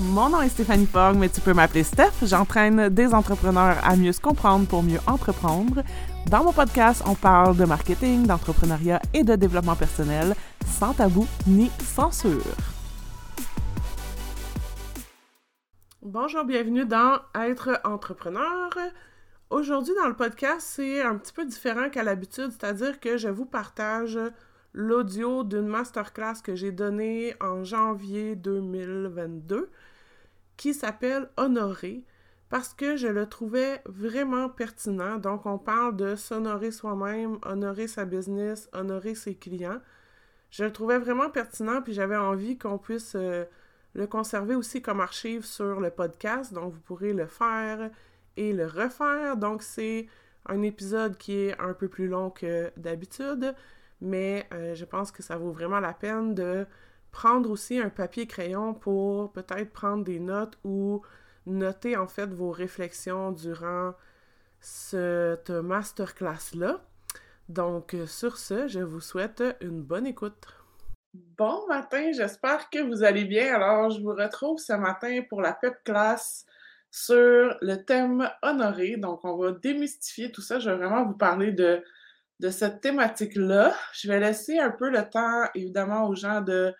Mon nom est Stéphanie Fogg, mais tu peux m'appeler Steph. J'entraîne des entrepreneurs à mieux se comprendre pour mieux entreprendre. Dans mon podcast, on parle de marketing, d'entrepreneuriat et de développement personnel, sans tabou ni censure. Bonjour, bienvenue dans Être entrepreneur. Aujourd'hui, dans le podcast, c'est un petit peu différent qu'à l'habitude, c'est-à-dire que je vous partage l'audio d'une masterclass que j'ai donnée en janvier 2022 qui s'appelle Honorer parce que je le trouvais vraiment pertinent. Donc, on parle de s'honorer soi-même, honorer sa business, honorer ses clients. Je le trouvais vraiment pertinent, puis j'avais envie qu'on puisse euh, le conserver aussi comme archive sur le podcast. Donc, vous pourrez le faire et le refaire. Donc, c'est un épisode qui est un peu plus long que d'habitude, mais euh, je pense que ça vaut vraiment la peine de prendre aussi un papier crayon pour peut-être prendre des notes ou noter en fait vos réflexions durant cette masterclass-là. Donc, sur ce, je vous souhaite une bonne écoute. Bon matin, j'espère que vous allez bien. Alors, je vous retrouve ce matin pour la PEP class sur le thème honoré. Donc, on va démystifier tout ça. Je vais vraiment vous parler de de cette thématique-là. Je vais laisser un peu le temps, évidemment, aux gens de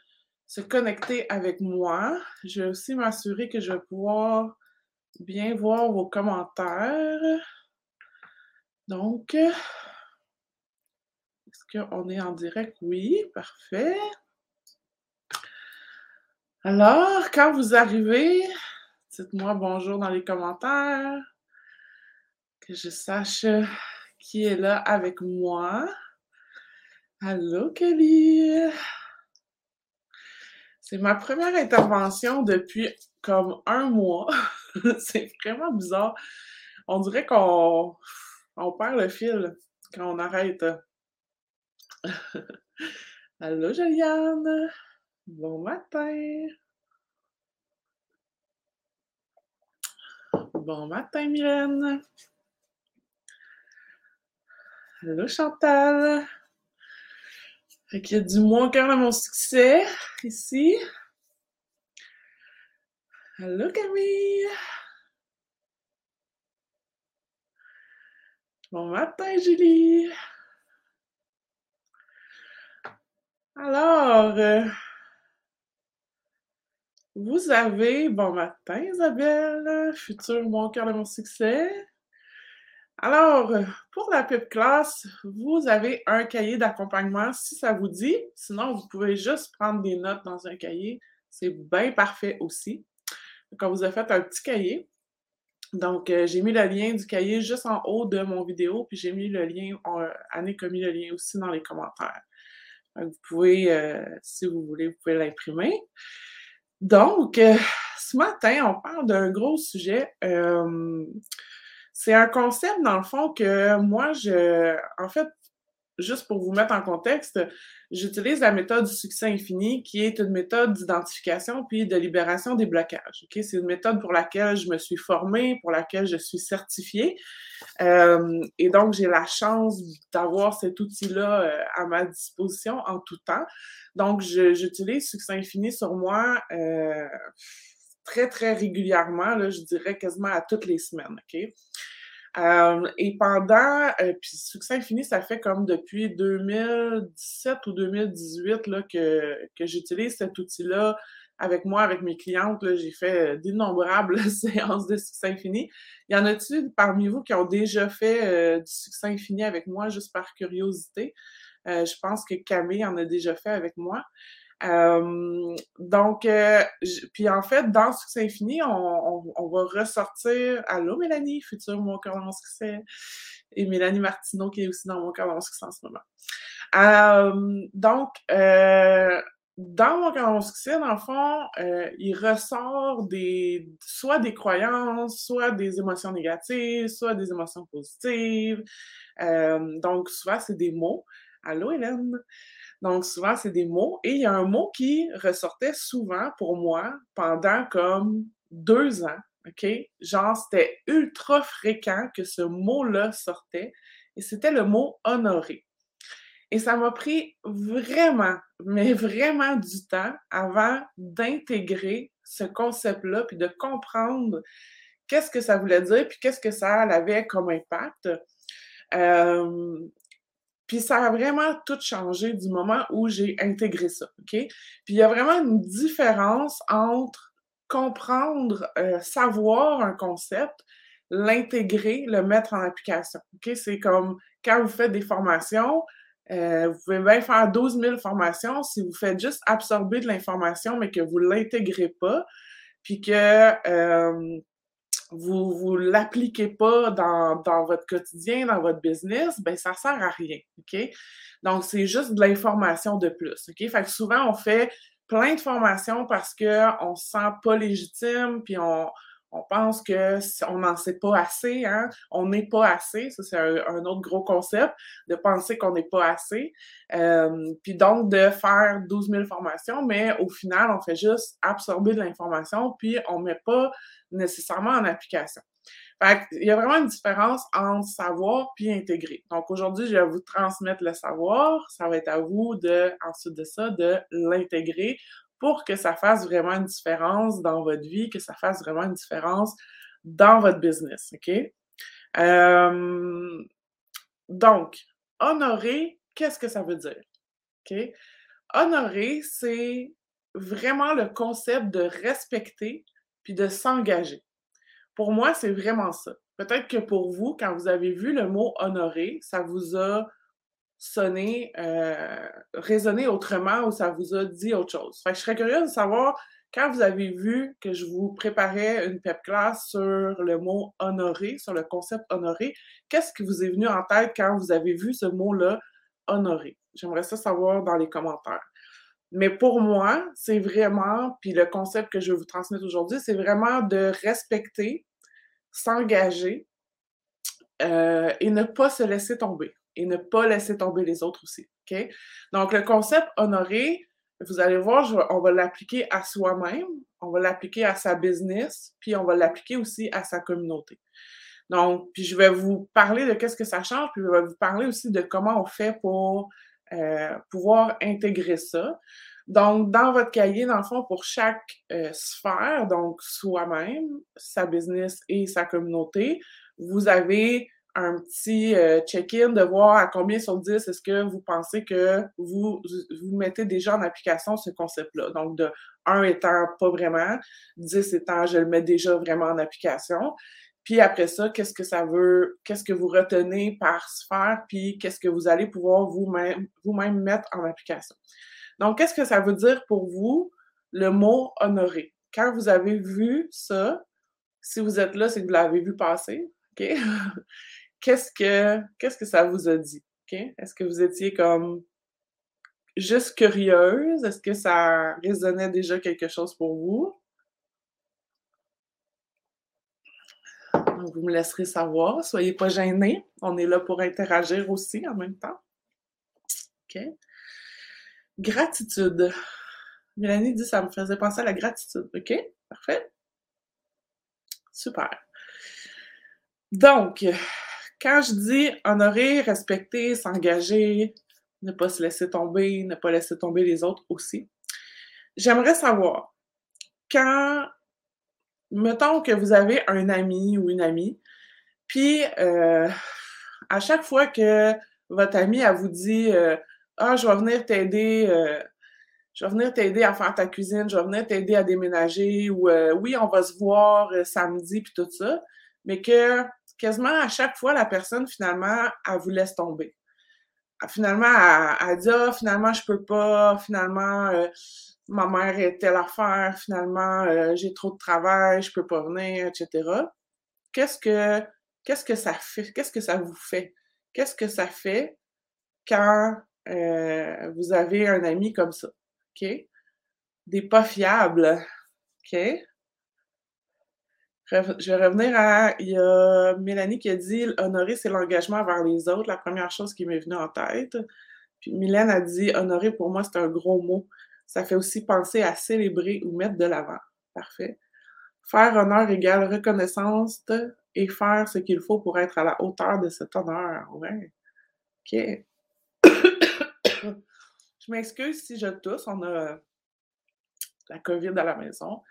se connecter avec moi. Je vais aussi m'assurer que je vais pouvoir bien voir vos commentaires. Donc, est-ce qu'on est en direct? Oui, parfait. Alors, quand vous arrivez, dites-moi bonjour dans les commentaires, que je sache qui est là avec moi. Allô, Kelly! C'est ma première intervention depuis comme un mois. C'est vraiment bizarre. On dirait qu'on on perd le fil quand on arrête. Allô, Juliane! Bon matin! Bon matin, Mylène! Allô Chantal? Fait qu'il y a du moins cœur à mon succès ici. Allô Camille? Bon matin Julie. Alors, euh, vous avez, bon matin Isabelle, futur mon cœur de mon succès. Alors, pour la PIP classe, vous avez un cahier d'accompagnement si ça vous dit. Sinon, vous pouvez juste prendre des notes dans un cahier. C'est bien parfait aussi. Quand vous avez fait un petit cahier, donc euh, j'ai mis le lien du cahier juste en haut de mon vidéo, puis j'ai mis le lien, Annick a mis le lien aussi dans les commentaires. vous pouvez, euh, si vous voulez, vous pouvez l'imprimer. Donc, euh, ce matin, on parle d'un gros sujet. C'est un concept, dans le fond, que moi, je. En fait, juste pour vous mettre en contexte, j'utilise la méthode du succès infini, qui est une méthode d'identification puis de libération des blocages. C'est une méthode pour laquelle je me suis formée, pour laquelle je suis certifiée. Euh, et donc, j'ai la chance d'avoir cet outil-là euh, à ma disposition en tout temps. Donc, j'utilise Succès Infini sur moi euh, très, très régulièrement, là, je dirais quasiment à toutes les semaines. OK? Euh, et pendant, euh, puis Succès Infini, ça fait comme depuis 2017 ou 2018 là, que, que j'utilise cet outil-là avec moi, avec mes clientes. J'ai fait d'innombrables séances de Succès Infini. Y en a-t-il parmi vous qui ont déjà fait euh, du Succès Infini avec moi juste par curiosité? je pense que Camille en a déjà fait avec moi donc, euh, puis en fait, dans Succès Infini, on, va ressortir Allô Mélanie, futur Mon cœur dans mon succès, et Mélanie Martineau qui est aussi dans Mon cœur dans mon succès en ce moment. donc, euh, dans Mon cœur dans mon succès, dans le fond, euh, il ressort des, soit des croyances, soit des émotions négatives, soit des émotions positives. donc, souvent, c'est des mots. Allô Hélène? Donc, souvent, c'est des mots. Et il y a un mot qui ressortait souvent pour moi pendant comme deux ans. OK? Genre, c'était ultra fréquent que ce mot-là sortait. Et c'était le mot honoré. Et ça m'a pris vraiment, mais vraiment du temps avant d'intégrer ce concept-là, puis de comprendre qu'est-ce que ça voulait dire, puis qu'est-ce que ça avait comme impact. Euh, puis ça a vraiment tout changé du moment où j'ai intégré ça, OK? Puis il y a vraiment une différence entre comprendre, euh, savoir un concept, l'intégrer, le mettre en application, OK? C'est comme quand vous faites des formations, euh, vous pouvez bien faire 12 000 formations si vous faites juste absorber de l'information, mais que vous ne l'intégrez pas, puis que euh, vous ne l'appliquez pas dans, votre quotidien, dans votre business, ben ça ne sert à rien. Donc, c'est juste de l'information de plus. Fait que souvent, on fait plein de formations parce qu'on ne se sent pas légitime, puis on, on pense que on n'en sait pas assez, hein? on n'est pas assez, ça c'est un, autre gros concept, de penser qu'on n'est pas assez, euh, puis donc de faire 12 000 formations, mais au final, on fait juste absorber de l'information, puis on ne met pas nécessairement en application. Il y a vraiment une différence entre savoir puis intégrer. Donc aujourd'hui, je vais vous transmettre le savoir. Ça va être à vous de, ensuite de ça, de l'intégrer pour que ça fasse vraiment une différence dans votre vie, que ça fasse vraiment une différence dans votre business. OK? Euh, donc, honorer, qu'est-ce que ça veut dire? OK? Honorer, c'est vraiment le concept de respecter puis de s'engager. Pour moi, c'est vraiment ça. Peut-être que pour vous, quand vous avez vu le mot honorer, ça vous a sonné, euh, résonné autrement ou ça vous a dit autre chose. Fait je serais curieuse de savoir, quand vous avez vu que je vous préparais une PEP classe sur le mot honorer, sur le concept honorer, qu'est-ce qui vous est venu en tête quand vous avez vu ce mot-là, honorer? J'aimerais ça savoir dans les commentaires. Mais pour moi, c'est vraiment, puis le concept que je vais vous transmettre aujourd'hui, c'est vraiment de respecter, s'engager euh, et ne pas se laisser tomber et ne pas laisser tomber les autres aussi. Donc, le concept honorer, vous allez voir, on va l'appliquer à soi-même, on va l'appliquer à sa business, puis on va l'appliquer aussi à sa communauté. Donc, puis je vais vous parler de qu'est-ce que ça change, puis je vais vous parler aussi de comment on fait pour euh, pouvoir intégrer ça. Donc, dans votre cahier, dans le fond, pour chaque euh, sphère, donc soi-même, sa business et sa communauté, vous avez un petit euh, check-in de voir à combien sur 10 est-ce que vous pensez que vous, vous mettez déjà en application ce concept-là. Donc, de 1 étant pas vraiment, 10 étant je le mets déjà vraiment en application. Puis après ça, qu'est-ce que ça veut, qu'est-ce que vous retenez par sphère, puis qu'est-ce que vous allez pouvoir vous-même vous-même mettre en application. Donc, qu'est-ce que ça veut dire pour vous, le mot honorer? Quand vous avez vu ça, si vous êtes là, c'est que vous l'avez vu passer, OK? qu'est-ce que, qu'est-ce que ça vous a dit? Est-ce que vous étiez comme juste curieuse? Est-ce que ça résonnait déjà quelque chose pour vous? vous me laisserez savoir. Soyez pas gênés. On est là pour interagir aussi en même temps. OK? Gratitude. Mélanie dit ça me faisait penser à la gratitude. OK? Parfait. Super. Donc, quand je dis honorer, respecter, s'engager, ne pas se laisser tomber, ne pas laisser tomber les autres aussi, j'aimerais savoir, quand, mettons que vous avez un ami ou une amie, puis euh, à chaque fois que votre ami a vous dit euh, Ah, je vais venir t'aider, euh, je vais venir t'aider à faire ta cuisine, je vais venir t'aider à déménager, ou oui, on va se voir samedi, puis tout ça, mais que quasiment à chaque fois, la personne, finalement, elle vous laisse tomber. Finalement, elle, dit Ah, finalement, je peux pas, finalement, euh, ma mère est telle affaire, finalement, euh, j'ai trop de travail, je peux pas venir, etc. Qu'est-ce que qu'est-ce que ça fait? Qu'est-ce que ça vous fait? Qu'est-ce que ça fait quand euh, vous avez un ami comme ça? OK? Des pas fiables. OK? Je vais revenir à. Il y a Mélanie qui a dit honorer, c'est l'engagement vers les autres, la première chose qui m'est venue en tête. Puis Mylène a dit honorer, pour moi, c'est un gros mot. Ça fait aussi penser à célébrer ou mettre de l'avant. Parfait. Faire honneur égale reconnaissance et faire ce qu'il faut pour être à la hauteur de cet honneur. Ouais. OK. je m'excuse si je tousse. On a la COVID à la maison.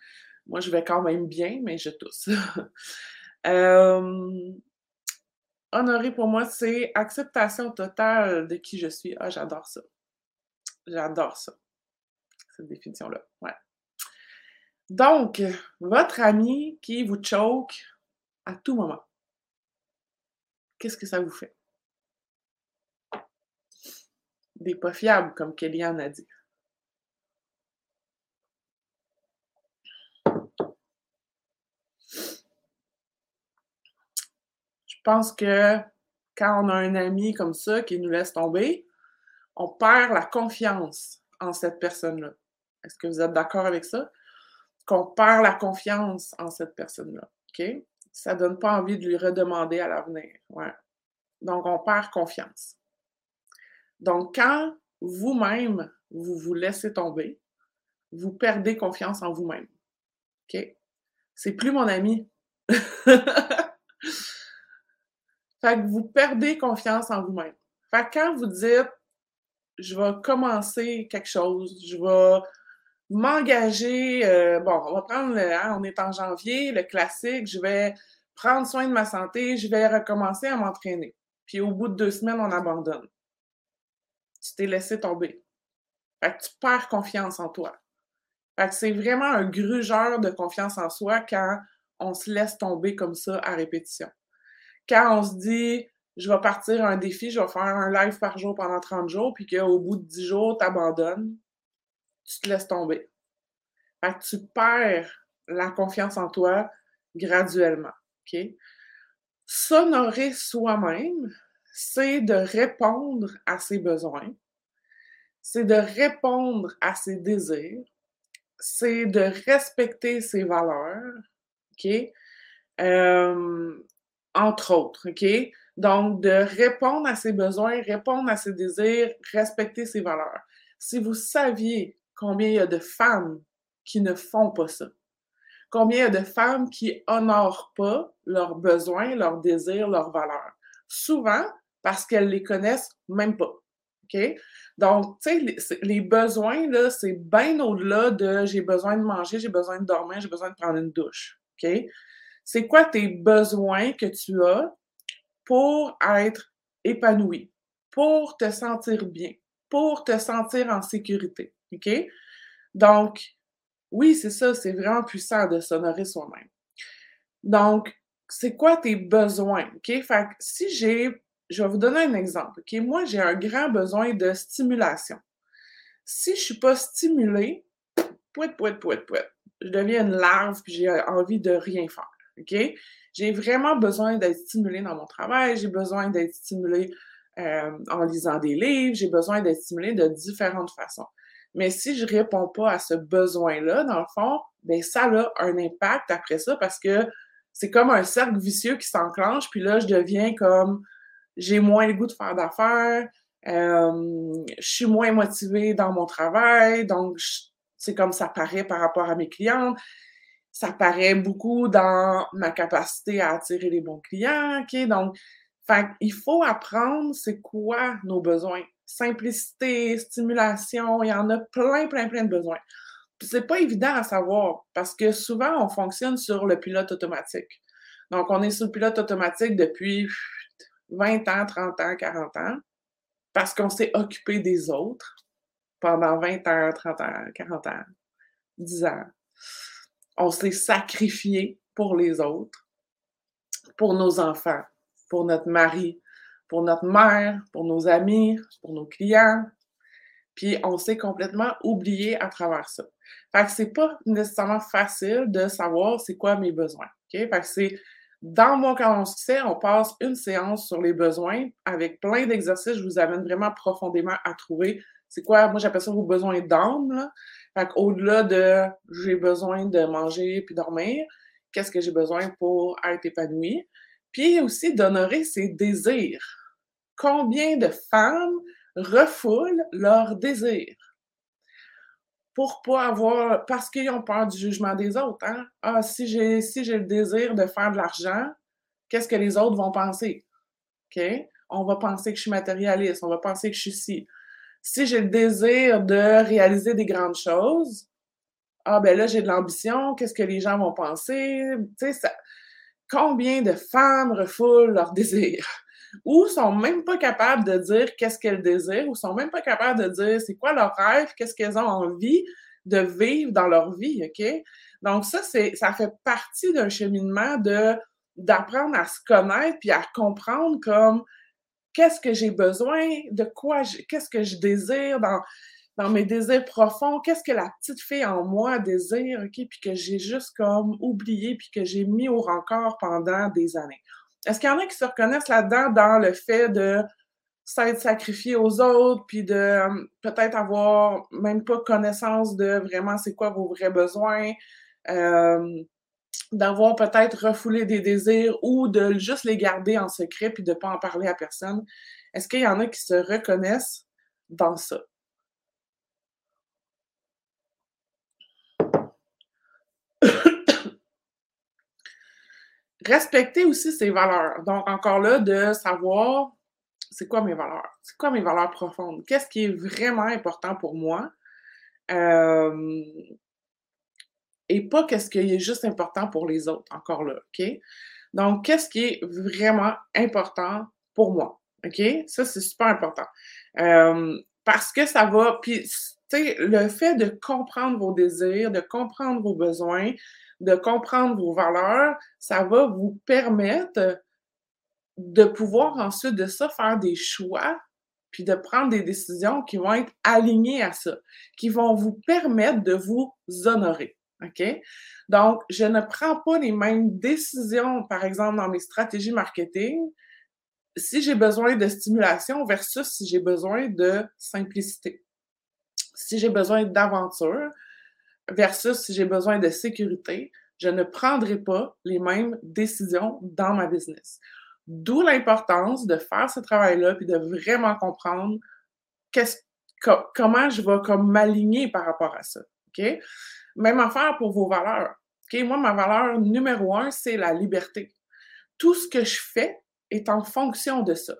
Moi, je vais quand même bien, mais je tousse. euh, honorer pour moi, c'est acceptation totale de qui je suis. Ah, j'adore ça. J'adore ça. Cette définition-là. Ouais. Donc, votre ami qui vous choke à tout moment, qu'est-ce que ça vous fait? Des pas fiables, comme Kellyanne a dit. Pense que quand on a un ami comme ça qui nous laisse tomber, on perd la confiance en cette personne-là. Est-ce que vous êtes d'accord avec ça? Qu'on perd la confiance en cette personne-là. OK? Ça ne donne pas envie de lui redemander à l'avenir. Ouais. Donc, on perd confiance. Donc, quand vous-même, vous vous laissez tomber, vous perdez confiance en vous-même. OK? C'est plus mon ami. fait que vous perdez confiance en vous-même. Fait que quand vous dites, je vais commencer quelque chose, je vais m'engager, euh, bon, on va prendre, le, hein, on est en janvier, le classique, je vais prendre soin de ma santé, je vais recommencer à m'entraîner. Puis au bout de deux semaines, on abandonne. Tu t'es laissé tomber. Fait que tu perds confiance en toi. Fait que c'est vraiment un grugeur de confiance en soi quand on se laisse tomber comme ça à répétition. Quand on se dit, je vais partir un défi, je vais faire un live par jour pendant 30 jours, puis qu'au bout de 10 jours, tu abandonnes, tu te laisses tomber. Tu perds la confiance en toi graduellement. S'honorer soi-même, c'est de répondre à ses besoins, c'est de répondre à ses désirs, c'est de respecter ses valeurs? Euh, entre autres, OK? Donc, de répondre à ses besoins, répondre à ses désirs, respecter ses valeurs. Si vous saviez combien il y a de femmes qui ne font pas ça, combien il y a de femmes qui honorent pas leurs besoins, leurs désirs, leurs valeurs, souvent parce qu'elles les connaissent même pas. OK? Donc, tu sais, les, besoins, là, c'est bien au-delà de j'ai besoin de manger, j'ai besoin de dormir, j'ai besoin de prendre une douche. OK? C'est quoi tes besoins que tu as pour être épanoui, pour te sentir bien, pour te sentir en sécurité. OK? Donc, oui, c'est ça, c'est vraiment puissant de s'honorer soi-même. Donc, c'est quoi tes besoins? OK? Fait que si j'ai, je vais vous donner un exemple. OK? Moi, j'ai un grand besoin de stimulation. Si je ne suis pas stimulée, pouet, pouet, pouet, pouet, je deviens une larve puis j'ai envie de rien faire. OK? J'ai vraiment besoin d'être stimulée dans mon travail, j'ai besoin d'être stimulée euh, en lisant des livres, j'ai besoin d'être stimulée de différentes façons. Mais si je réponds pas à ce besoin-là, dans le fond, ben ça a un impact après ça parce que c'est comme un cercle vicieux qui s'enclenche, puis là, je deviens comme j'ai moins le goût de faire d'affaires, euh, je suis moins motivée dans mon travail, donc c'est comme ça paraît par rapport à mes clientes ça paraît beaucoup dans ma capacité à attirer les bons clients? Donc, il faut apprendre c'est quoi nos besoins. Simplicité, stimulation, il y en a plein, plein, plein de besoins. C'est pas évident à savoir parce que souvent, on fonctionne sur le pilote automatique. Donc, on est sur le pilote automatique depuis 20 ans, 30 ans, 40 ans parce qu'on s'est occupé des autres pendant 20 ans, 30 ans, 40 ans, 10 ans on s'est sacrifié pour les autres, pour nos enfants, pour notre mari, pour notre mère, pour nos amis, pour nos clients. Puis on s'est complètement oublié à travers ça. Fait que c'est pas nécessairement facile de savoir c'est quoi mes besoins. OK? Fait que c'est dans mon calendrier succès, on passe une séance sur les besoins avec plein d'exercices. Je vous amène vraiment profondément à trouver c'est quoi, moi j'appelle ça vos besoins d'âme. Fait qu'au-delà de j'ai besoin de manger puis dormir, qu'est-ce que j'ai besoin pour être épanoui? Puis aussi d'honorer ses désirs. Combien de femmes refoulent leurs désirs? Pour pas avoir. Parce qu'ils ont peur du jugement des autres. Hein? Ah, si j'ai si le désir de faire de l'argent, qu'est-ce que les autres vont penser? OK? On va penser que je suis matérialiste, on va penser que je suis ci si j'ai le désir de réaliser des grandes choses, Ah, ben là, j'ai de l'ambition, qu'est-ce que les gens vont penser? Tu sais, ça... combien de femmes refoulent leurs désirs? Ou sont même pas capables de dire qu'est-ce qu'elles désirent, ou sont même pas capables de dire c'est quoi leur rêve, qu'est-ce qu'elles ont envie de vivre dans leur vie, OK? Donc, ça, c'est, ça fait partie d'un cheminement de, d'apprendre à se connaître puis à comprendre comme qu'est-ce que j'ai besoin, de quoi, qu'est-ce que je désire dans, dans mes désirs profonds, qu'est-ce que la petite fille en moi désire, OK, puis que j'ai juste comme oublié, puis que j'ai mis au rencard pendant des années. Est-ce qu'il y en a qui se reconnaissent là-dedans dans le fait de s'être sacrifié aux autres, puis de euh, peut-être avoir même pas connaissance de vraiment c'est quoi vos vrais besoins, euh, d'avoir peut-être refoulé des désirs ou de juste les garder en secret puis de pas en parler à personne. Est-ce qu'il y en a qui se reconnaissent dans ça? Respecter aussi ses valeurs. Donc, encore là, de savoir c'est quoi mes valeurs? C'est quoi mes valeurs profondes? Qu'est-ce qui est vraiment important pour moi? Euh, et pas qu'est-ce qui est juste important pour les autres, encore là, OK? Donc, qu'est-ce qui est vraiment important pour moi? OK? Ça, c'est super important. Euh, parce que ça va, puis, tu sais, le fait de comprendre vos désirs, de comprendre vos besoins, de comprendre vos valeurs, ça va vous permettre de pouvoir ensuite de ça faire des choix puis de prendre des décisions qui vont être alignées à ça, qui vont vous permettre de vous honorer. OK? Donc, je ne prends pas les mêmes décisions, par exemple, dans mes stratégies marketing, si j'ai besoin de stimulation versus si j'ai besoin de simplicité. Si j'ai besoin d'aventure versus si j'ai besoin de sécurité, je ne prendrai pas les mêmes décisions dans ma business. D'où l'importance de faire ce travail-là puis de vraiment comprendre comment je vais m'aligner par rapport à ça. Même affaire pour vos valeurs. Moi, ma valeur numéro un, c'est la liberté. Tout ce que je fais est en fonction de ça.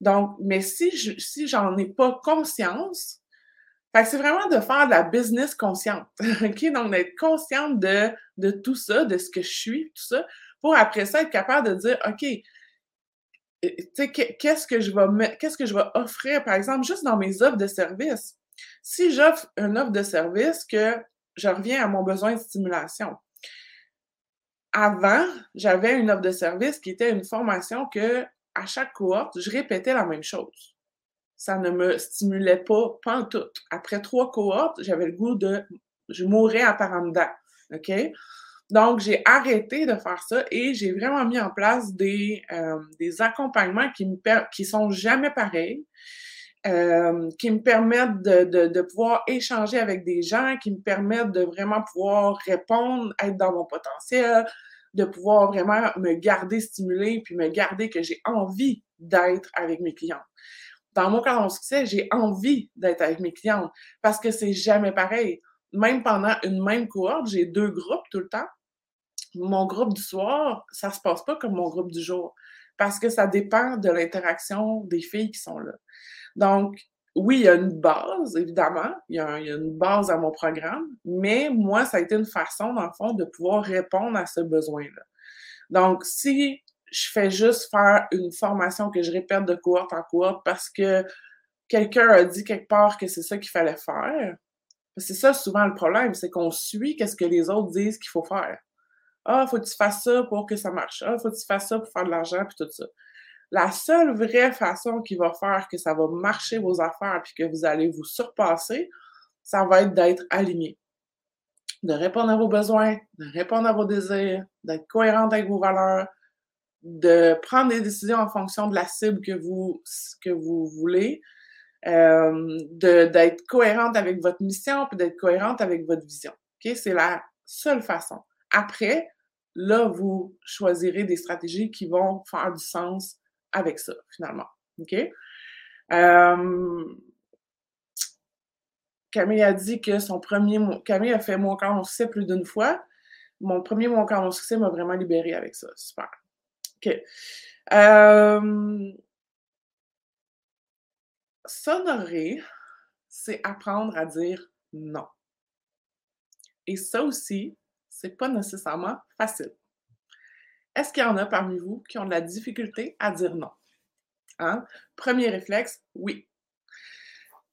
Donc, mais si je si ai pas conscience, c'est vraiment de faire de la business consciente. Donc, d'être consciente de, de tout ça, de ce que je suis, tout ça, pour après ça être capable de dire, OK, qu'est-ce que je vais qu'est-ce que je vais offrir, par exemple, juste dans mes offres de service. Si j'offre une offre de service que je reviens à mon besoin de stimulation. Avant, j'avais une offre de service qui était une formation que à chaque cohorte, je répétais la même chose. Ça ne me stimulait pas, pas en tout. Après trois cohortes, j'avais le goût de je mourrais à dedans. OK? Donc, j'ai arrêté de faire ça et j'ai vraiment mis en place des, euh, accompagnements qui me qui sont jamais pareils, euh, qui me permettent de, de, de, pouvoir échanger avec des gens, qui me permettent de vraiment pouvoir répondre, être dans mon potentiel, de pouvoir vraiment me garder stimulé puis me garder que j'ai envie d'être avec mes clients. Dans mon cas de succès, j'ai envie d'être avec mes clients parce que c'est jamais pareil même pendant une même cohorte, j'ai deux groupes tout le temps. Mon groupe du soir, ça se passe pas comme mon groupe du jour parce que ça dépend de l'interaction des filles qui sont là. Donc, oui, il y a une base, évidemment, il y, a, une base à mon programme, mais moi, ça a été une façon, dans le fond, de pouvoir répondre à ce besoin-là. Donc, si je fais juste faire une formation que je répète de cohorte en cohorte parce que quelqu'un a dit quelque part que c'est ça qu'il fallait faire, c'est ça souvent le problème, c'est qu'on suit qu'est-ce que les autres disent qu'il faut faire. Ah, faut que tu fasses ça pour que ça marche. Ah, faut que tu fasses ça pour faire de l'argent, puis tout ça. La seule vraie façon qui va faire que ça va marcher vos affaires, puis que vous allez vous surpasser, ça va être d'être aligné. De répondre à vos besoins, de répondre à vos désirs, d'être cohérente avec vos valeurs, de prendre des décisions en fonction de la cible que vous, voulez, euh, d'être cohérente avec votre mission, puis d'être cohérente avec votre vision. C'est la seule façon. Après, là, vous choisirez des stratégies qui vont faire du sens avec ça, finalement. OK? Euh, Camille a dit que son premier... Camille a fait Mon corps, mon succès plus d'une fois. Mon premier Mon corps, mon succès m'a vraiment libéré avec ça. Super. OK. Euh, S'honorer, c'est apprendre à dire non. Et ça aussi, c'est pas nécessairement facile. Est-ce qu'il y en a parmi vous qui ont de la difficulté à dire non? Hein? Premier réflexe, oui.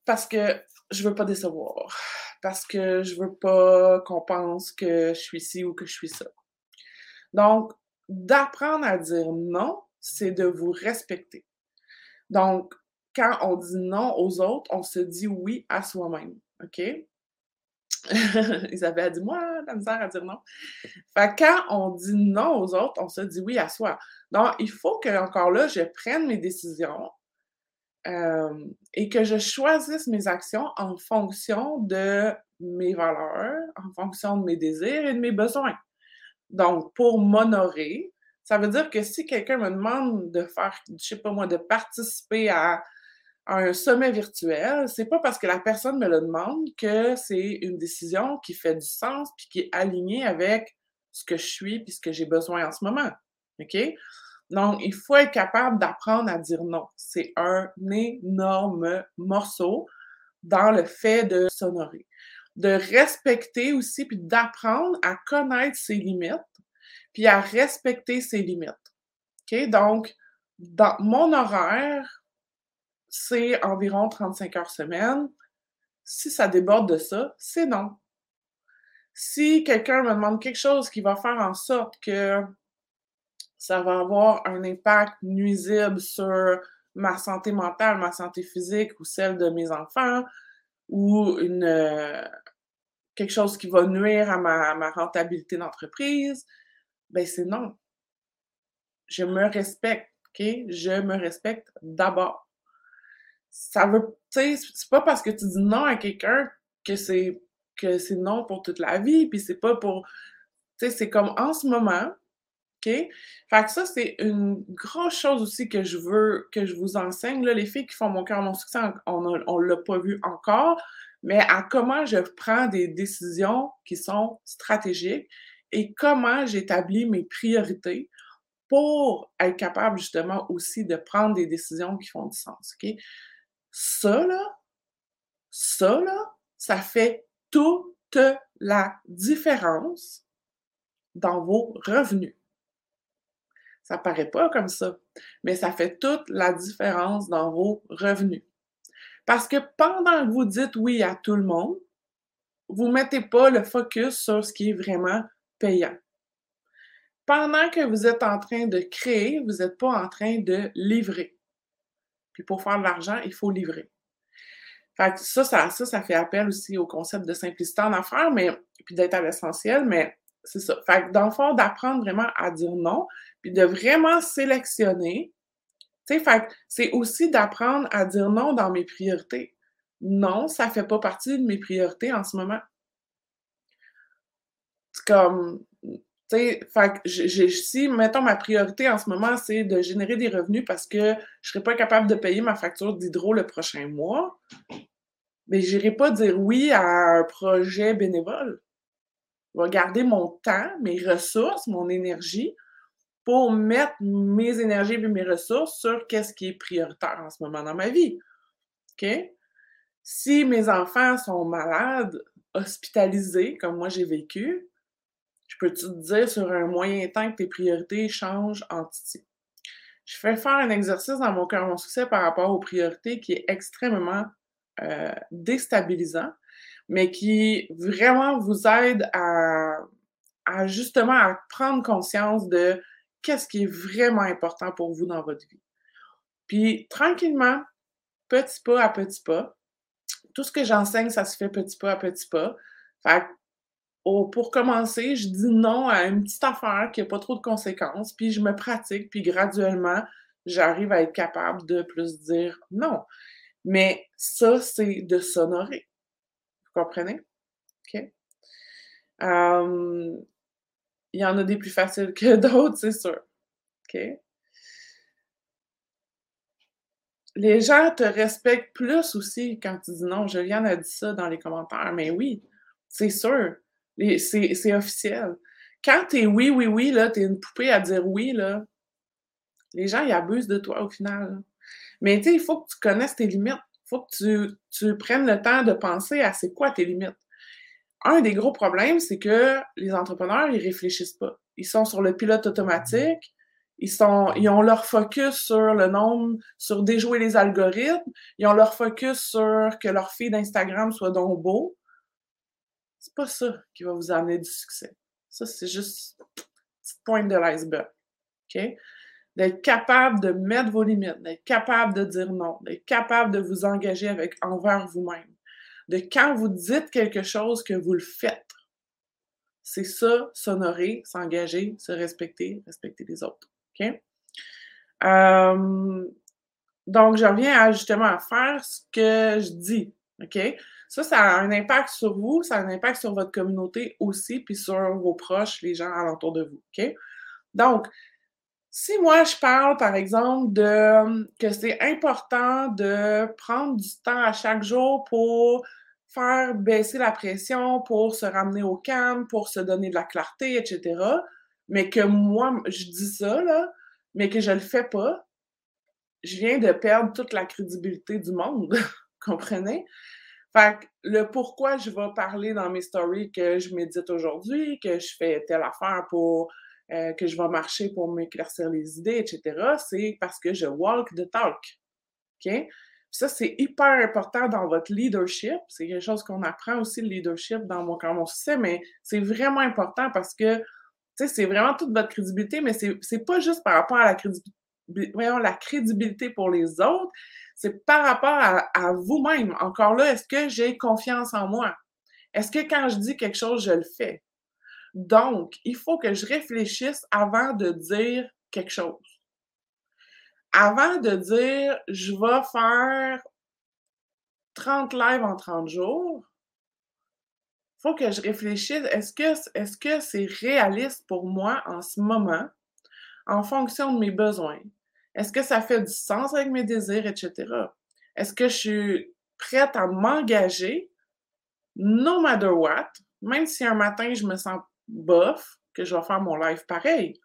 Parce que je veux pas décevoir. Parce que je veux pas qu'on pense que je suis ci ou que je suis ça. Donc, d'apprendre à dire non, c'est de vous respecter. Donc, quand on dit non aux autres, on se dit oui à soi-même. OK? Isabelle a dit Moi, la misère à dire non. Fait quand on dit non aux autres, on se dit oui à soi. Donc, il faut que, encore là, je prenne mes décisions euh, et que je choisisse mes actions en fonction de mes valeurs, en fonction de mes désirs et de mes besoins. Donc, pour m'honorer, ça veut dire que si quelqu'un me demande de faire, je sais pas moi, de participer à, un sommet virtuel, c'est pas parce que la personne me le demande que c'est une décision qui fait du sens puis qui est alignée avec ce que je suis puis ce que j'ai besoin en ce moment. OK? Donc, il faut être capable d'apprendre à dire non. C'est un énorme morceau dans le fait de s'honorer. De respecter aussi puis d'apprendre à connaître ses limites puis à respecter ses limites. OK? Donc, dans mon horaire, c'est environ 35 heures semaine. Si ça déborde de ça, c'est non. Si quelqu'un me demande quelque chose qui va faire en sorte que ça va avoir un impact nuisible sur ma santé mentale, ma santé physique ou celle de mes enfants, ou quelque chose qui va nuire à ma, rentabilité d'entreprise, ben c'est non. Je me respecte? Je me respecte d'abord. Ça veut, tu sais, c'est pas parce que tu dis non à quelqu'un que c'est que c'est non pour toute la vie, puis c'est pas pour, tu sais, c'est comme en ce moment, OK? Fait que ça, c'est une grosse chose aussi que je veux que je vous enseigne. Là, les filles qui font mon cœur, mon succès, on ne l'a pas vu encore, mais à comment je prends des décisions qui sont stratégiques et comment j'établis mes priorités pour être capable justement aussi de prendre des décisions qui font du sens. OK? Ça, là, ça, là, ça fait toute la différence dans vos revenus. Ça paraît pas comme ça, mais ça fait toute la différence dans vos revenus. Parce que pendant que vous dites oui à tout le monde, vous ne mettez pas le focus sur ce qui est vraiment payant. Pendant que vous êtes en train de créer, vous n'êtes pas en train de livrer. Puis pour faire de l'argent, il faut livrer. Fait ça, ça, ça, ça fait appel aussi au concept de simplicité en affaires, mais puis d'être à l'essentiel, mais c'est ça. Fait que dans le fond, d'apprendre vraiment à dire non, puis de vraiment sélectionner. Tu sais, c'est aussi d'apprendre à dire non dans mes priorités. Non, ça fait pas partie de mes priorités en ce moment comme, si, mettons, ma priorité en ce moment, c'est de générer des revenus parce que je ne serais pas capable de payer ma facture d'hydro le prochain mois, mais je n'irai pas dire oui à un projet bénévole. Je vais garder mon temps, mes ressources, mon énergie pour mettre mes énergies et mes ressources sur qu'est-ce qui est prioritaire en ce moment dans ma vie. OK? Si mes enfants sont malades, hospitalisés, comme moi j'ai vécu, je peux-tu te dire sur un moyen temps que tes priorités changent en titi? Je fais faire un exercice dans mon cœur, mon succès par rapport aux priorités qui est extrêmement euh, déstabilisant, mais qui vraiment vous aide à, justement à prendre conscience de qu'est-ce qui est vraiment important pour vous dans votre vie. Puis tranquillement, petit pas à petit pas, tout ce que j'enseigne, ça se fait petit pas à petit pas. Fait pour commencer, je dis non à une petite affaire qui n'a pas trop de conséquences, puis je me pratique, puis graduellement, j'arrive à être capable de plus dire non. Mais ça, c'est de s'honorer. Vous comprenez? OK? il y en a des plus faciles que d'autres, c'est sûr. OK? Les gens te respectent plus aussi quand tu dis non. Juliane a dit ça dans les commentaires, mais oui, c'est sûr. C'est officiel. Quand t'es oui, oui, oui, là, t'es une poupée à dire oui, là, les gens, ils abusent de toi au final. Mais tu sais, il faut que tu connaisses tes limites. Il faut que tu, prennes le temps de penser à c'est quoi tes limites. un des gros problèmes, c'est que les entrepreneurs, ils réfléchissent pas. Ils sont sur le pilote automatique. Ils, sont, ils ont leur focus sur le nombre, sur déjouer les algorithmes. Ils ont leur focus sur que leur feed d'Instagram soit donc beau. C'est pas ça qui va vous amener du succès. Ça, c'est juste petite pointe de l'iceberg. OK? D'être capable de mettre vos limites, d'être capable de dire non, d'être capable de vous engager avec envers vous-même. De quand vous dites quelque chose que vous le faites. C'est ça, s'honorer, s'engager, se respecter, respecter les autres. Donc, je reviens justement à faire ce que je dis. OK? Ça, ça a un impact sur vous, ça a un impact sur votre communauté aussi, puis sur vos proches, les gens alentour de vous. OK? Donc, si moi je parle, par exemple, de que c'est important de prendre du temps à chaque jour pour faire baisser la pression, pour se ramener au calme, pour se donner de la clarté, etc., mais que moi, je dis ça, là, mais que je le fais pas, je viens de perdre toute la crédibilité du monde. Comprenez? Fait que le pourquoi je vais parler dans mes stories que je médite aujourd'hui, que je fais telle affaire pour euh, que je vais marcher pour m'éclaircir les idées, etc., c'est parce que je walk the talk. OK? ça, c'est hyper important dans votre leadership. C'est quelque chose qu'on apprend aussi, le leadership, dans mon, on sait, mais c'est vraiment important parce que c'est vraiment toute votre crédibilité, mais c'est pas juste par rapport à la crédibilité, la crédibilité pour les autres, c'est par rapport à, vous-même. Encore là, est-ce que j'ai confiance en moi? Est-ce que quand je dis quelque chose, je le fais? Donc, il faut que je réfléchisse avant de dire quelque chose. Avant de dire, je vais faire 30 lives en 30 jours, il faut que je réfléchisse, est-ce que c'est réaliste pour moi en ce moment, en fonction de mes besoins? Est-ce que ça fait du sens avec mes désirs, etc.? Est-ce que je suis prête à m'engager, no matter what, même si un matin je me sens bof, que je vais faire mon live pareil?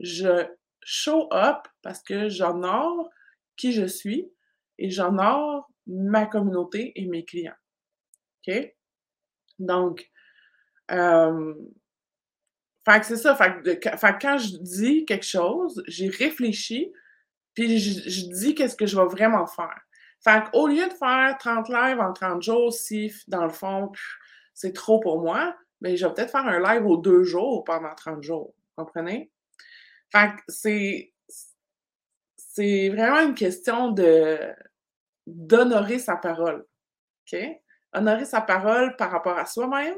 Je show up parce que j'honore qui je suis et j'honore ma communauté et mes clients. OK? Donc, euh, c'est ça. Quand je dis quelque chose, j'ai réfléchi, puis je, dis qu'est-ce que je vais vraiment faire. Fait au lieu de faire 30 lives en 30 jours, si dans le fond, c'est trop pour moi, mais ben, je vais peut-être faire un live aux deux jours pendant 30 jours. Vous comprenez? Fait c'est. C'est vraiment une question de d'honorer sa parole. OK? honorer sa parole par rapport à soi-même,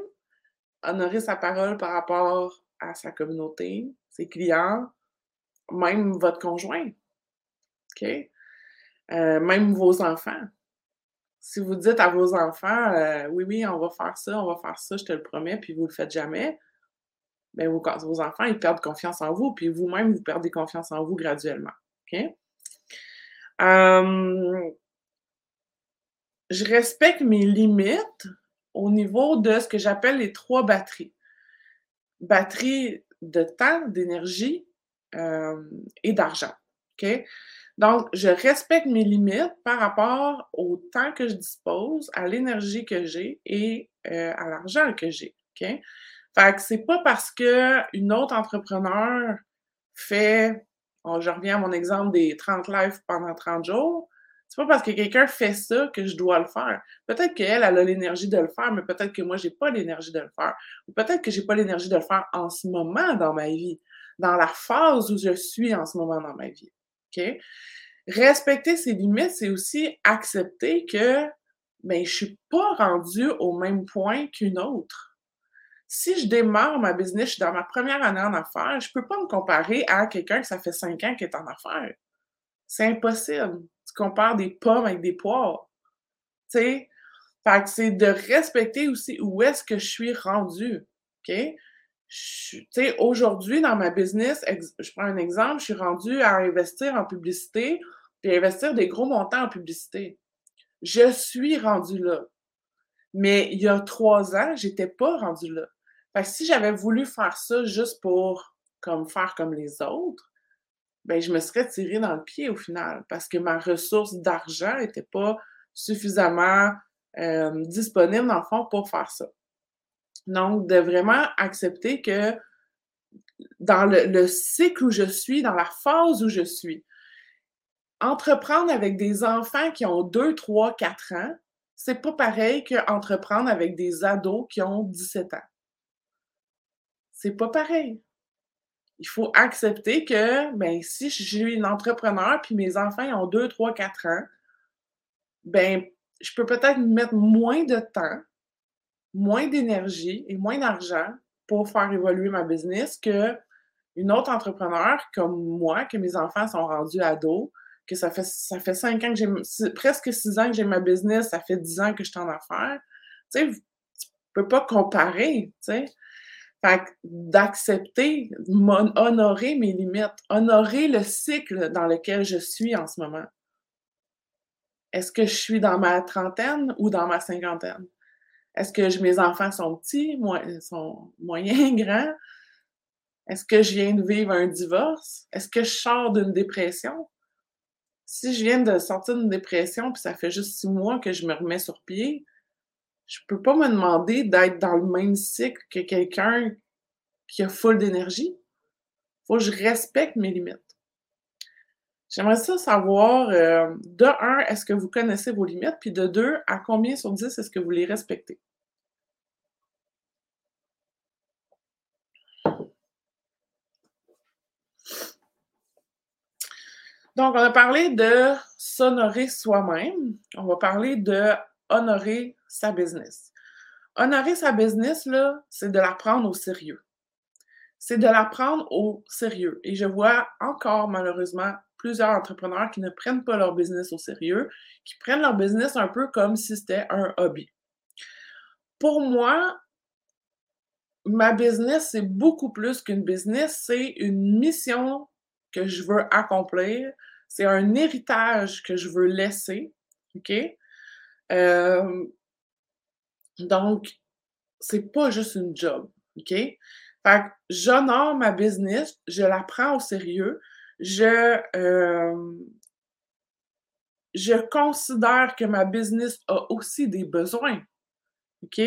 honorer sa parole par rapport à sa communauté, ses clients, même votre conjoint. Euh, même vos enfants. Si vous dites à vos enfants, euh, oui, oui, on va faire ça, on va faire ça, je te le promets, puis vous ne le faites jamais, bien, vos, enfants, ils perdent confiance en vous, puis vous-même, vous perdez confiance en vous graduellement. OK? Euh, je respecte mes limites au niveau de ce que j'appelle les trois batteries. Batterie de temps, d'énergie euh, et d'argent. OK? Donc, je respecte mes limites par rapport au temps que je dispose, à l'énergie que j'ai et euh, à l'argent que j'ai. OK? Fait que c'est pas parce qu'une autre entrepreneur fait, je reviens à mon exemple des 30 lives pendant 30 jours, c'est pas parce que quelqu'un fait ça que je dois le faire. Peut-être qu'elle, elle a l'énergie de le faire, mais peut-être que moi, j'ai pas l'énergie de le faire. Ou peut-être que j'ai pas l'énergie de le faire en ce moment dans ma vie, dans la phase où je suis en ce moment dans ma vie. OK? Respecter ses limites, c'est aussi accepter que ben, je suis pas rendue au même point qu'une autre. Si je démarre ma business, je suis dans ma première année en affaires, je peux pas me comparer à quelqu'un que ça fait cinq ans qui est en affaires. C'est impossible tu compares des pommes avec des poires. Tu sais? Fait que c'est de respecter aussi où est-ce que je suis rendu. OK? Tu sais, aujourd'hui, dans ma business, je prends un exemple, je suis rendue à investir en publicité puis investir des gros montants en publicité. Je suis rendue là. Mais il y a trois ans, j'étais pas rendue là. Fait que si j'avais voulu faire ça juste pour comme faire comme les autres, ben, je me serais tiré dans le pied au final parce que ma ressource d'argent n'était pas suffisamment euh, disponible, dans le fond, pour faire ça. Donc, de vraiment accepter que dans le, cycle où je suis, dans la phase où je suis, entreprendre avec des enfants qui ont 2, 3, 4 ans, c'est pas pareil qu'entreprendre avec des ados qui ont 17 ans. C'est pas pareil. Il faut accepter que, ben, si je suis une entrepreneur puis mes enfants ont 2, 3, 4 ans, ben, je peux peut-être mettre moins de temps, moins d'énergie et moins d'argent pour faire évoluer ma business que une autre entrepreneur comme moi, que mes enfants sont rendus ados, que ça fait, ça fait cinq ans que j'ai, presque six ans que j'ai ma business, ça fait dix ans que je suis en affaires. Tu sais, tu peux pas comparer, tu sais. Fait d'accepter, honorer mes limites, honorer le cycle dans lequel je suis en ce moment. Est-ce que je suis dans ma trentaine ou dans ma cinquantaine? Est-ce que mes enfants sont petits, sont moyens, grands? Est-ce que je viens de vivre un divorce? Est-ce que je sors d'une dépression? Si je viens de sortir d'une dépression puis ça fait juste six mois que je me remets sur pied, je peux pas me demander d'être dans le même cycle que quelqu'un qui a full d'énergie. Faut que je respecte mes limites. J'aimerais ça savoir, euh, de un, est-ce que vous connaissez vos limites? Puis de deux, à combien sur dix est-ce que vous les respectez? Donc, on a parlé de s'honorer soi-même. On va parler de honorer sa business. Honorer sa business, là, c'est de la prendre au sérieux. C'est de la prendre au sérieux. Et je vois encore, malheureusement, plusieurs entrepreneurs qui ne prennent pas leur business au sérieux, qui prennent leur business un peu comme si c'était un hobby. Pour moi, ma business, c'est beaucoup plus qu'une business, c'est une mission que je veux accomplir. C'est un héritage que je veux laisser. OK? Euh, donc, c'est pas juste une job. OK? Fait que j'honore ma business, je la prends au sérieux, je, euh, je considère que ma business a aussi des besoins. OK?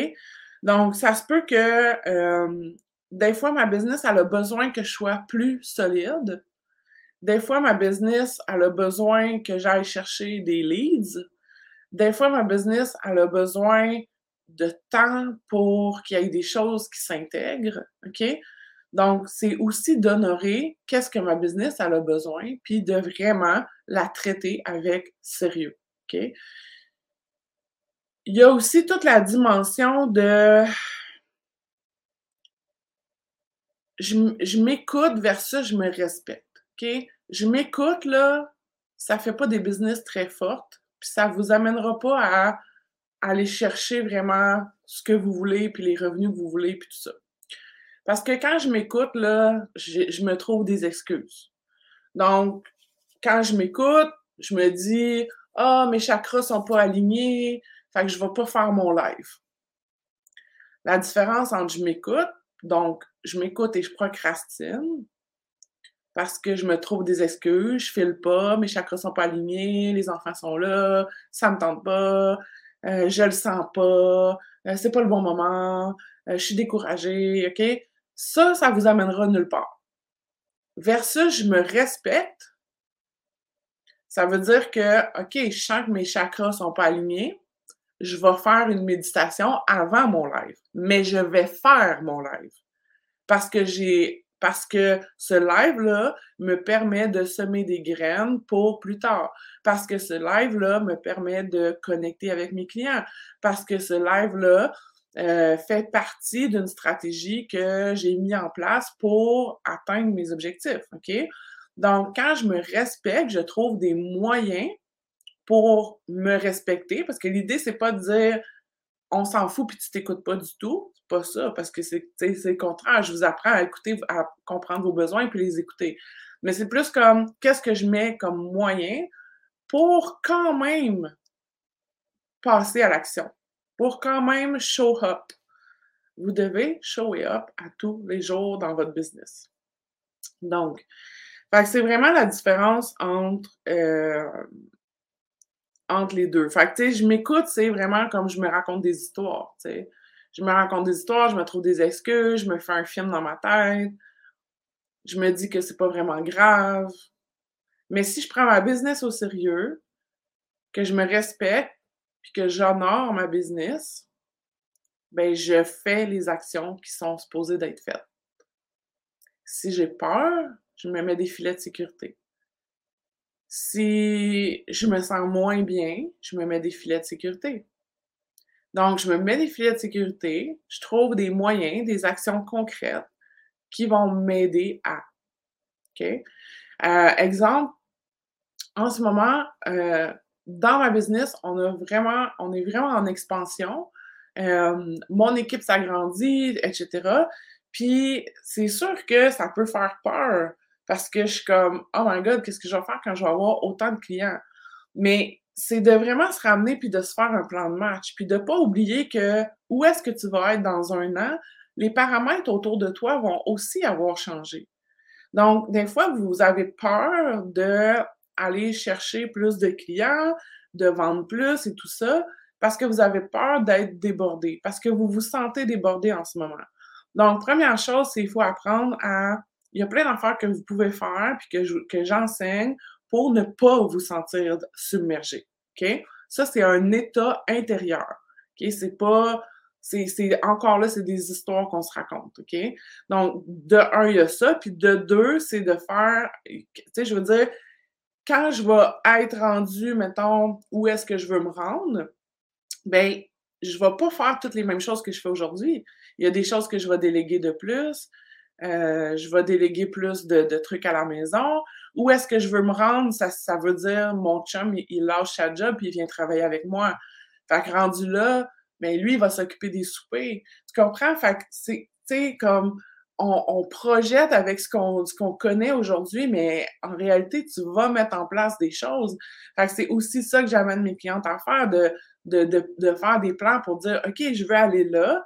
Donc, ça se peut que euh, des fois, ma business, elle a besoin que je sois plus solide. Des fois, ma business, elle a besoin que j'aille chercher des leads. Des fois, ma business, elle a besoin de temps pour qu'il y ait des choses qui s'intègrent. Donc, c'est aussi d'honorer qu'est-ce que ma business a besoin, puis de vraiment la traiter avec sérieux. OK? Il y a aussi toute la dimension de je, je m'écoute versus je me respecte. OK? Je m'écoute, là, ça fait pas des business très fortes, puis ça vous amènera pas à, aller chercher vraiment ce que vous voulez, puis les revenus que vous voulez, puis tout ça. Parce que quand je m'écoute, là, je, me trouve des excuses. Donc, quand je m'écoute, je me dis Ah, mes chakras sont pas alignés, fait que je vais pas faire mon live. La différence entre je m'écoute, donc je m'écoute et je procrastine, parce que je me trouve des excuses, je file pas, mes chakras sont pas alignés, les enfants sont là, ça me tente pas, euh, je le sens pas, euh, c'est pas le bon moment, euh, je suis découragée, OK? Ça, ça vous amènera nulle part. Versus, je me respecte, ça veut dire que, OK, je sens que mes chakras sont pas alignés, je vais faire une méditation avant mon live, mais je vais faire mon live parce que j'ai parce que ce live-là me permet de semer des graines pour plus tard. Parce que ce live-là me permet de connecter avec mes clients. Parce que ce live-là euh, fait partie d'une stratégie que j'ai mis en place pour atteindre mes objectifs. OK? Donc, quand je me respecte, je trouve des moyens pour me respecter. Parce que l'idée, c'est pas de dire on s'en fout puis tu t'écoutes pas du tout pas ça, parce que c'est le contraire. Je vous apprends à écouter, à comprendre vos besoins et puis les écouter. Mais c'est plus comme qu'est-ce que je mets comme moyen pour quand même passer à l'action, pour quand même show up. Vous devez show up à tous les jours dans votre business. Donc, c'est vraiment la différence entre, euh, entre les deux. Fait que, je m'écoute, c'est vraiment comme je me raconte des histoires, Je me raconte des histoires, je me trouve des excuses, je me fais un film dans ma tête. Je me dis que c'est pas vraiment grave. Mais si je prends ma business au sérieux, que je me respecte, puis que j'honore ma business, ben je fais les actions qui sont supposées d'être faites. Si j'ai peur, je me mets des filets de sécurité. Si je me sens moins bien, je me mets des filets de sécurité. Donc, je me mets des filets de sécurité, je trouve des moyens, des actions concrètes qui vont m'aider à. OK? Euh, exemple, en ce moment, euh, dans ma business, on a vraiment, on est vraiment en expansion. Euh, mon équipe s'agrandit, etc. Puis c'est sûr que ça peut faire peur parce que je suis comme Oh my God, qu'est-ce que je vais faire quand je vais avoir autant de clients? Mais c'est de vraiment se ramener puis de se faire un plan de match, puis de pas oublier que où est-ce que tu vas être dans un an, les paramètres autour de toi vont aussi avoir changé. Donc, des fois, vous avez peur d'aller chercher plus de clients, de vendre plus et tout ça, parce que vous avez peur d'être débordé, parce que vous vous sentez débordé en ce moment. Donc, première chose, c'est qu'il faut apprendre à... Il y a plein d'affaires que vous pouvez faire, puis que, que j'enseigne pour ne pas vous sentir submergé. OK? Ça, c'est un état intérieur. OK? C'est pas. C'est encore là, c'est des histoires qu'on se raconte. OK? Donc, de un, il y a ça. Puis de deux, c'est de faire. Tu sais, je veux dire, quand je vais être rendu, mettons, où est-ce que je veux me rendre, ben je vais pas faire toutes les mêmes choses que je fais aujourd'hui. Il y a des choses que je vais déléguer de plus. Euh, je vais déléguer plus de, trucs à la maison. Où est-ce que je veux me rendre? Ça, ça veut dire mon chum, il, lâche sa job et il vient travailler avec moi. Fait que rendu là, ben, lui, il va s'occuper des soupers. Tu comprends? Fait que c'est, tu sais, comme on, projette avec ce qu'on, connaît aujourd'hui, mais en réalité, tu vas mettre en place des choses. C'est aussi ça que j'amène mes clientes à faire, de faire des plans pour dire, OK, je veux aller là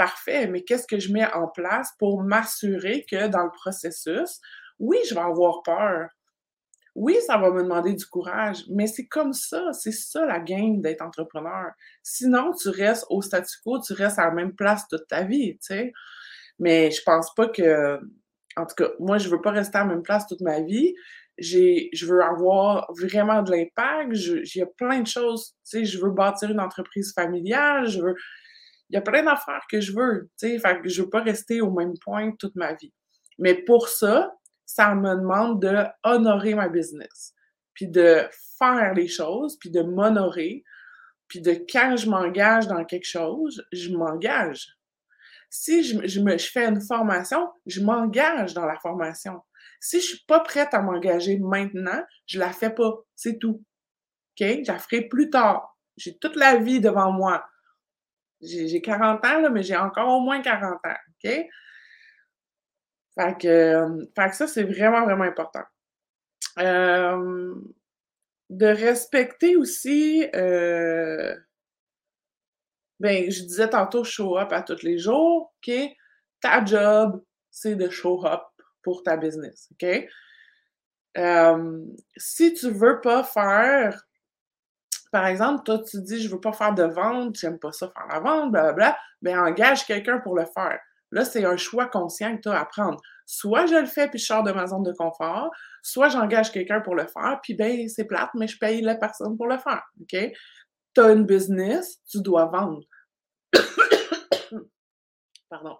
Parfait, mais qu'est-ce que je mets en place pour m'assurer que dans le processus, oui, je vais avoir peur. Oui, ça va me demander du courage, mais c'est comme ça, c'est ça la game d'être entrepreneur. Sinon, tu restes au statu quo, tu restes à la même place toute ta vie, tu sais. Mais je pense pas que, en tout cas, moi, je veux pas rester à la même place toute ma vie. Je veux avoir vraiment de l'impact. Il y a plein de choses, tu sais, je veux bâtir une entreprise familiale, je veux, il y a plein d'affaires que je veux, tu sais, fait je veux pas rester au même point toute ma vie. Mais pour ça, ça me demande de honorer ma business, puis de faire les choses, puis de m'honorer, puis de quand je m'engage dans quelque chose, je m'engage. Si je, je, me, je fais une formation, je m'engage dans la formation. Si je suis pas prête à m'engager maintenant, je la fais pas. C'est tout. OK? Je la ferai plus tard. J'ai toute la vie devant moi. J'ai 40 ans, là, mais j'ai encore au moins 40 ans. OK? Fait que, fait que ça, c'est vraiment, vraiment important. Euh, de respecter aussi, euh, ben, je disais tantôt show up à tous les jours, OK? Ta job, c'est de show up pour ta business, OK? si tu veux pas faire par exemple, toi, tu dis, je veux pas faire de vente, j'aime pas ça faire la vente, blablabla, bien, engage quelqu'un pour le faire. Là, c'est un choix conscient que tu as à prendre. Soit je le fais puis je sors de ma zone de confort, soit j'engage quelqu'un pour le faire, puis ben c'est plate, mais je paye la personne pour le faire. OK? Tu as une business, tu dois vendre. Pardon.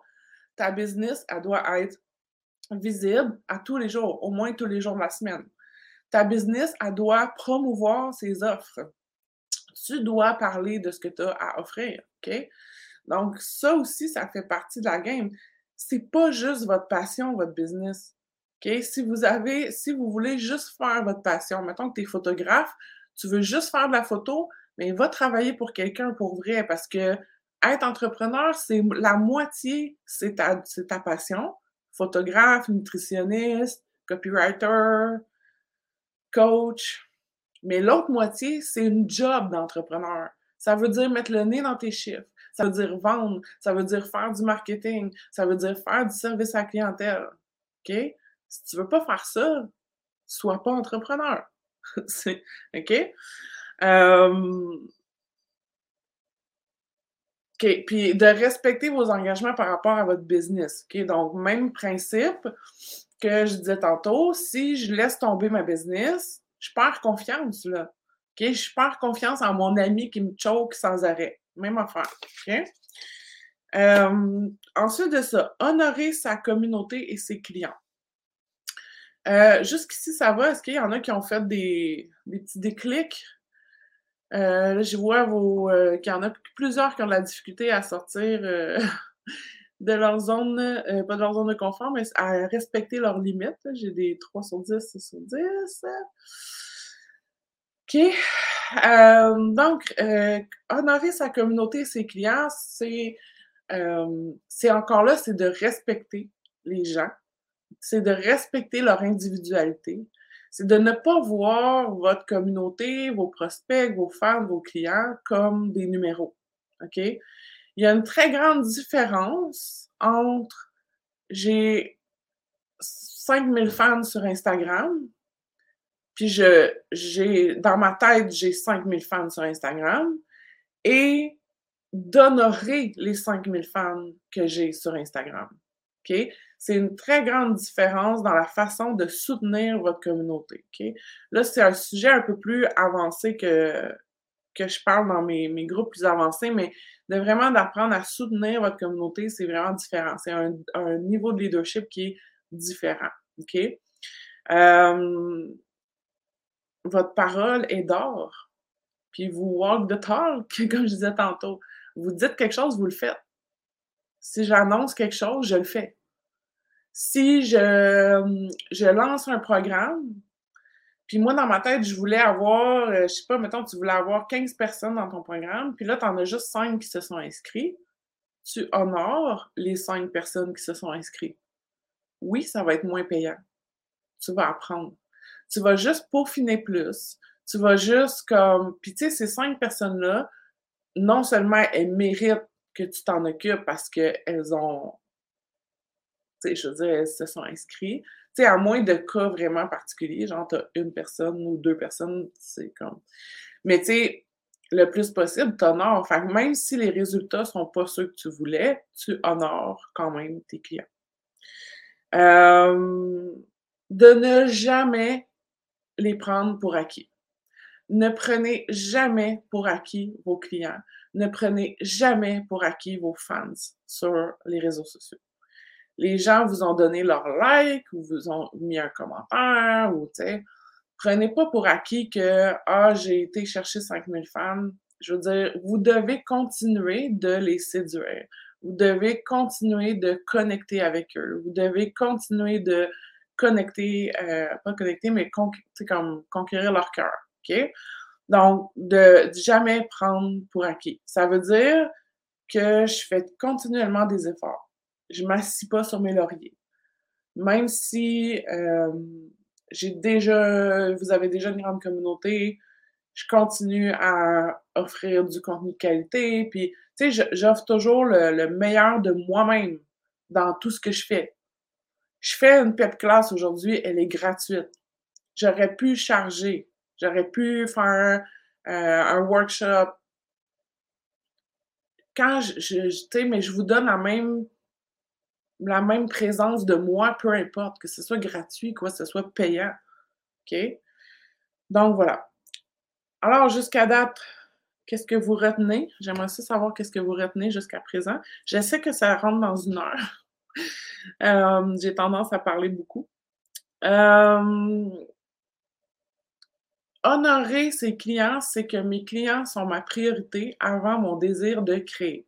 Ta business, elle doit être visible à tous les jours, au moins tous les jours de la semaine. Ta business, elle doit promouvoir ses offres tu dois parler de ce que tu as à offrir, OK? Donc, ça aussi, ça fait partie de la game. C'est pas juste votre passion, votre business. OK? Si vous avez, si vous voulez juste faire votre passion, mettons que tu es photographe, tu veux juste faire de la photo, mais va travailler pour quelqu'un pour vrai parce que être entrepreneur, c'est la moitié, c'est ta, ta passion. Photographe, nutritionniste, copywriter, coach, mais l'autre moitié, c'est une job d'entrepreneur. Ça veut dire mettre le nez dans tes chiffres. Ça veut dire vendre. Ça veut dire faire du marketing. Ça veut dire faire du service à la clientèle. OK? Si tu veux pas faire ça, sois pas entrepreneur. OK? Euh. Puis de respecter vos engagements par rapport à votre business. Donc, même principe que je disais tantôt, si je laisse tomber ma business, je perds confiance, là. Je perds confiance en mon ami qui me choque sans arrêt. Même affaire. Euh, ensuite de ça, honorer sa communauté et ses clients. Euh, jusqu'ici, ça va? Est-ce qu'il y en a qui ont fait des, petits déclics? Euh, là, je vois qu'il y en a plusieurs qui ont de la difficulté à sortir de leur zone, pas de leur zone de confort, mais à respecter leurs limites. J'ai des 3 sur 10, 6 sur 10. OK. donc, honorer sa communauté et ses clients, c'est encore là, c'est de respecter les gens, c'est de respecter leur individualité, c'est de ne pas voir votre communauté, vos prospects, vos fans, vos clients comme des numéros. OK? Il y a une très grande différence entre j'ai 5000 fans sur Instagram, puis je, dans ma tête, j'ai 5000 fans sur Instagram, et d'honorer les 5000 fans que j'ai sur Instagram. C'est une très grande différence dans la façon de soutenir votre communauté. Là, c'est un sujet un peu plus avancé que, je parle dans mes, groupes plus avancés, mais de vraiment d'apprendre à soutenir votre communauté, c'est vraiment différent. C'est un, niveau de leadership qui est différent. Euh, votre parole est d'or. Puis vous walk the talk, comme je disais tantôt. Vous dites quelque chose, vous le faites. Si j'annonce quelque chose, je le fais. Si je, je lance un programme, puis moi, dans ma tête, je voulais avoir, euh, je sais pas, mettons, tu voulais avoir 15 personnes dans ton programme, puis là, tu en as juste 5 qui se sont inscrits. Tu honores les 5 personnes qui se sont inscrites. Oui, ça va être moins payant. Tu vas apprendre. Tu vas juste peaufiner plus. Tu vas juste comme. Puis tu sais, ces 5 personnes-là, non seulement elles méritent que tu t'en occupes parce qu'elles ont, tu sais, je veux dire, elles se sont inscrites. Tu sais, à moins de cas vraiment particuliers, genre, tu as une personne ou deux personnes, c'est comme. Mais tu sais, le plus possible, tu honores. Fait même si les résultats sont pas ceux que tu voulais, tu honores quand même tes clients. Euh, de ne jamais les prendre pour acquis. Ne prenez jamais pour acquis vos clients. Ne prenez jamais pour acquis vos fans sur les réseaux sociaux. Les gens vous ont donné leur like ou vous ont mis un commentaire ou, tu prenez pas pour acquis que, ah, j'ai été chercher 5000 fans. Je veux dire, vous devez continuer de les séduire. Vous devez continuer de connecter avec eux. Vous devez continuer de connecter, euh, pas connecter, mais comme conquérir leur cœur. OK? Donc, de jamais prendre pour acquis. Ça veut dire que je fais continuellement des efforts. Je ne m'assis pas sur mes lauriers. Même si euh, j'ai déjà, vous avez déjà une grande communauté, je continue à offrir du contenu de qualité. Puis, tu sais, j'offre toujours le, le, meilleur de moi-même dans tout ce que je fais. Je fais une pep classe aujourd'hui, elle est gratuite. J'aurais pu charger J'aurais pu faire euh, un workshop. Quand je, mais je vous donne la même, la même présence de moi, peu importe, que ce soit gratuit, que ce soit payant. OK? Donc voilà. Alors, jusqu'à date, qu'est-ce que vous retenez? J'aimerais aussi savoir qu'est-ce que vous retenez jusqu'à présent. Je sais que ça rentre dans une heure. Euh, j'ai tendance à parler beaucoup. Euh, honorer ses clients, c'est que mes clients sont ma priorité avant mon désir de créer.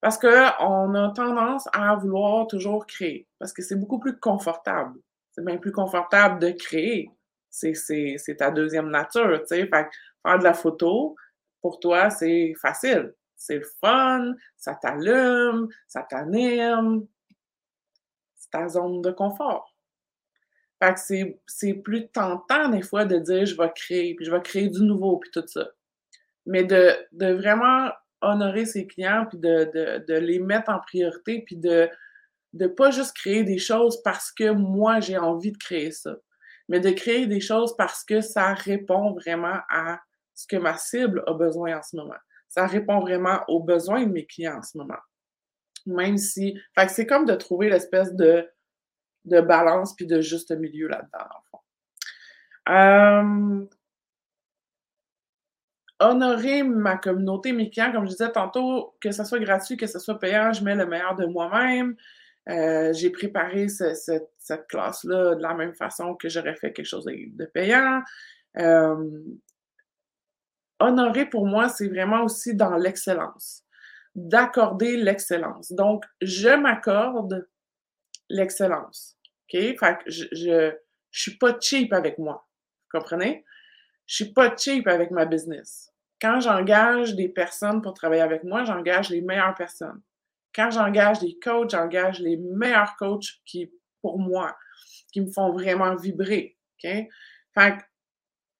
Parce qu'on a tendance à vouloir toujours créer, parce que c'est beaucoup plus confortable. C'est bien plus confortable de créer. C'est ta deuxième nature, tu sais. faire de la photo, pour toi, c'est facile. C'est fun, ça t'allume, ça t'anime. C'est ta zone de confort. Fait que c'est plus tentant des fois de dire je vais créer, puis je vais créer du nouveau, puis tout ça. Mais de, de vraiment honorer ses clients, puis de, de, les mettre en priorité, puis de ne pas juste créer des choses parce que moi j'ai envie de créer ça, mais de créer des choses parce que ça répond vraiment à ce que ma cible a besoin en ce moment. ça répond vraiment aux besoins de mes clients en ce moment. Même si. Fait que c'est comme de trouver l'espèce de, de balance puis de juste milieu là-dedans, en fond. Euh, honorer ma communauté, mes clients, comme je disais tantôt, que ce soit gratuit, que ce soit payant, je mets le meilleur de moi-même. Euh, j'ai préparé cette classe-là de la même façon que j'aurais fait quelque chose de, payant. Euh, honorer pour moi, c'est vraiment aussi dans l'excellence, d'accorder l'excellence. Donc, je m'accorde l'excellence. OK? Fait que je, je, suis pas cheap avec moi. Vous comprenez? Je suis pas cheap avec ma business. Quand j'engage des personnes pour travailler avec moi, j'engage les meilleures personnes. Quand j'engage des coachs, j'engage les meilleurs coachs qui, pour moi, qui me font vraiment vibrer. OK? Fait que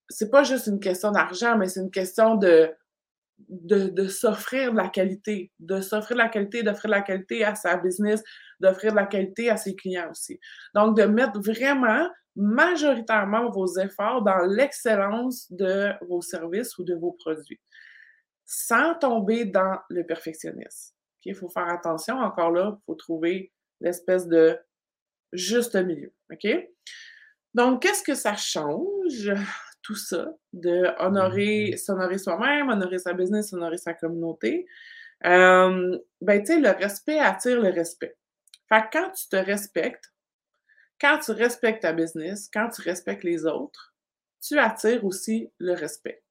c'est pas juste une question d'argent, mais c'est une question de, de, s'offrir de la qualité, de s'offrir de la qualité, d'offrir de la qualité à sa business, d'offrir de la qualité à ses clients aussi. Donc, de mettre vraiment majoritairement vos efforts dans l'excellence de vos services ou de vos produits, sans tomber dans le perfectionnisme. Il faut faire attention, encore là, il faut trouver l'espèce de juste milieu. OK? Donc, qu'est-ce que ça change, tout ça, de honorer, s'honorer soi-même, honorer sa business, honorer sa communauté? Euh, ben, tu sais, le respect attire le respect. Fait que quand tu te respectes, quand tu respectes ta business, quand tu respectes les autres, tu attires aussi le respect.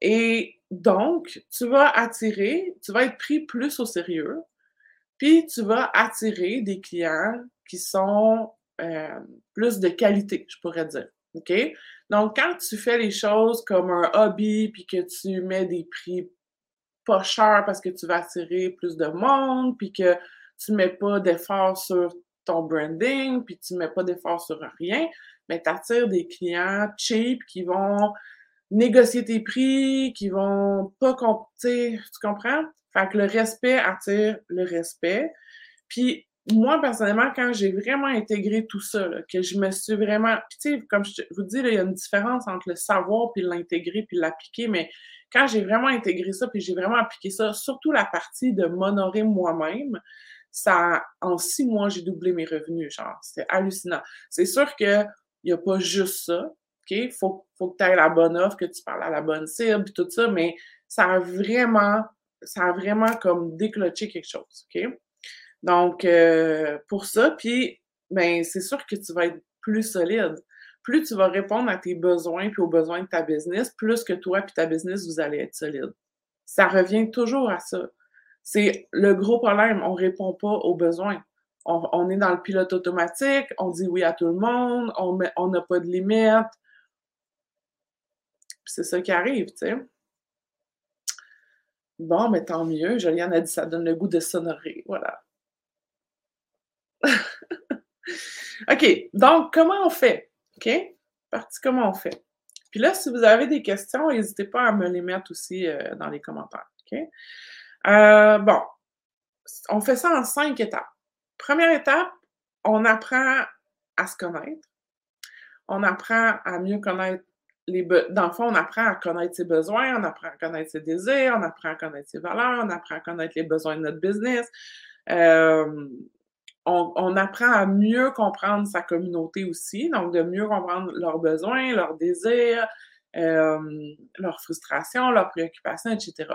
Et donc, tu vas attirer, tu vas être pris plus au sérieux, puis tu vas attirer des clients qui sont euh, plus de qualité, je pourrais dire. OK? Donc, quand tu fais les choses comme un hobby, puis que tu mets des prix pas chers parce que tu vas attirer plus de monde, puis que tu mets pas d'efforts sur ton branding, puis tu mets pas d'efforts sur rien, mais tu attires des clients cheap qui vont négocier tes prix, qui vont pas compter, tu comprends? Fait que le respect attire le respect. Puis moi, personnellement, quand j'ai vraiment intégré tout ça, que je me suis vraiment... Puis tu sais, comme je vous dis, il y a une différence entre le savoir puis l'intégrer puis l'appliquer, mais quand j'ai vraiment intégré ça puis j'ai vraiment appliqué ça, surtout la partie de m'honorer moi-même, ça, en six mois, j'ai doublé mes revenus, genre, c'était hallucinant. C'est sûr qu'il n'y a pas juste ça, OK? Faut, faut que tu aies la bonne offre, que tu parles à la bonne cible, tout ça, mais ça a vraiment, ça a vraiment comme déclenché quelque chose, OK? Donc, euh, pour ça, puis, ben, c'est sûr que tu vas être plus solide. Plus tu vas répondre à tes besoins puis aux besoins de ta business, plus que toi puis ta business, vous allez être solide. Ça revient toujours à ça. C'est le gros problème, on répond pas aux besoins. On, est dans le pilote automatique, on dit oui à tout le monde, on n'a pas de limite. C'est ça qui arrive, tu sais. Bon, mais tant mieux, Juliane a dit ça donne le goût de s'honorer. Voilà. OK, donc comment on fait? OK? Parti comment on fait? Puis là, si vous avez des questions, n'hésitez pas à me les mettre aussi euh, dans les commentaires. OK? Euh, bon, on fait ça en cinq étapes. Première étape, on apprend à se connaître. On apprend à mieux connaître les dans le fond, on apprend à connaître ses besoins, on apprend à connaître ses désirs, on apprend à connaître ses valeurs, on apprend à connaître les besoins de notre business. Euh, on, apprend à mieux comprendre sa communauté aussi, donc de mieux comprendre leurs besoins, leurs désirs, euh, leurs frustrations, leurs préoccupations, etc.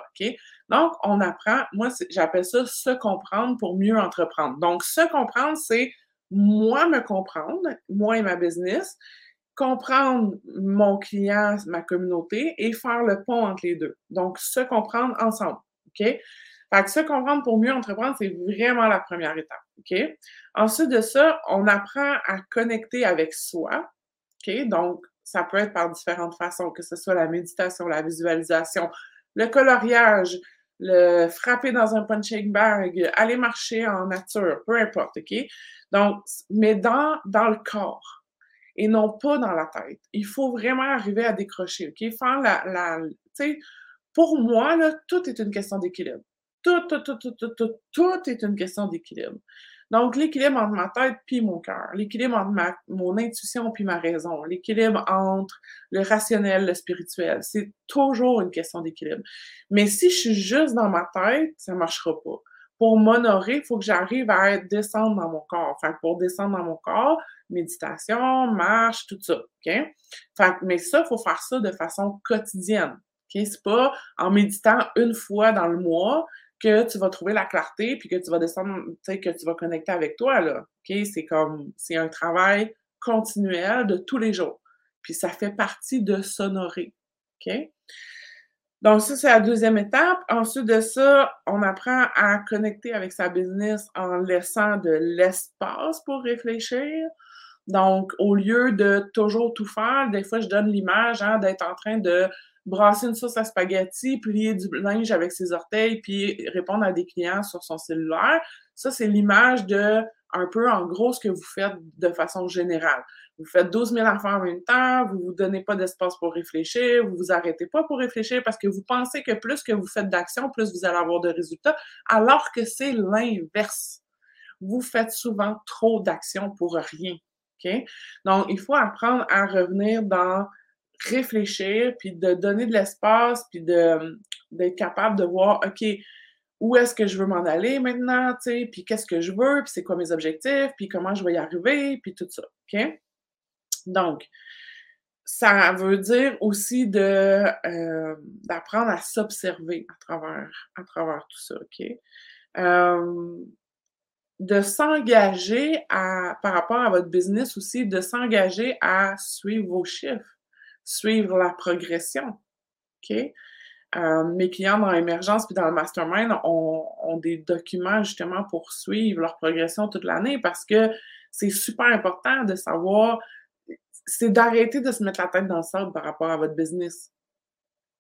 Donc, on apprend, moi, j'appelle ça se comprendre pour mieux entreprendre. Donc, se comprendre, c'est moi me comprendre, moi et ma business, comprendre mon client, ma communauté et faire le pont entre les deux. Donc, se comprendre ensemble. Fait que se comprendre pour mieux entreprendre, c'est vraiment la première étape. OK? Ensuite de ça, on apprend à connecter avec soi. OK? Donc, ça peut être par différentes façons, que ce soit la méditation, la visualisation, le coloriage, le frapper dans un punching bag, aller marcher en nature, peu importe, OK? Donc, mais dans, dans le corps et non pas dans la tête. Il faut vraiment arriver à décrocher, OK? Faire la, la tu sais, pour moi, là, tout est une question d'équilibre. Tout, est une question d'équilibre. Donc, l'équilibre entre ma tête puis mon cœur, l'équilibre entre ma, mon intuition puis ma raison, l'équilibre entre le rationnel, le spirituel, c'est toujours une question d'équilibre. Mais si je suis juste dans ma tête, ça marchera pas. Pour m'honorer, il faut que j'arrive à descendre dans mon corps. Enfin, pour descendre dans mon corps, méditation, marche, tout ça. Fait, mais ça, il faut faire ça de façon quotidienne. OK? C'est pas en méditant une fois dans le mois que tu vas trouver la clarté puis que tu vas descendre, tu sais, que tu vas connecter avec toi, là. OK? C'est comme, c'est un travail continuel de tous les jours. Puis ça fait partie de s'honorer. OK? Donc, ça, c'est la deuxième étape. Ensuite de ça, on apprend à connecter avec sa business en laissant de l'espace pour réfléchir. Donc, au lieu de toujours tout faire, des fois, je donne l'image hein, d'être en train de brasser une sauce à spaghetti, plier du linge avec ses orteils, puis répondre à des clients sur son cellulaire. Ça, c'est l'image de un peu en gros ce que vous faites de façon générale. Vous faites 12 000 affaires en même temps, vous vous donnez pas d'espace pour réfléchir, vous vous arrêtez pas pour réfléchir parce que vous pensez que plus que vous faites d'actions, plus vous allez avoir de résultats, alors que c'est l'inverse. Vous faites souvent trop d'actions pour rien. OK? Donc, il faut apprendre à revenir dans réfléchir, puis de donner de l'espace, puis d'être capable de voir, OK, où est-ce que je veux m'en aller maintenant, tu sais, puis qu'est-ce que je veux, puis c'est quoi mes objectifs, puis comment je vais y arriver, puis tout ça, OK? Donc, ça veut dire aussi de, euh, d'apprendre à s'observer à travers, à travers tout ça, OK? Euh, de s'engager à, par rapport à votre business aussi, de s'engager à suivre vos chiffres suivre la progression. Euh, mes clients dans l'émergence puis dans le mastermind ont, des documents justement pour suivre leur progression toute l'année parce que c'est super important de savoir, c'est d'arrêter de se mettre la tête dans le sable par rapport à votre business.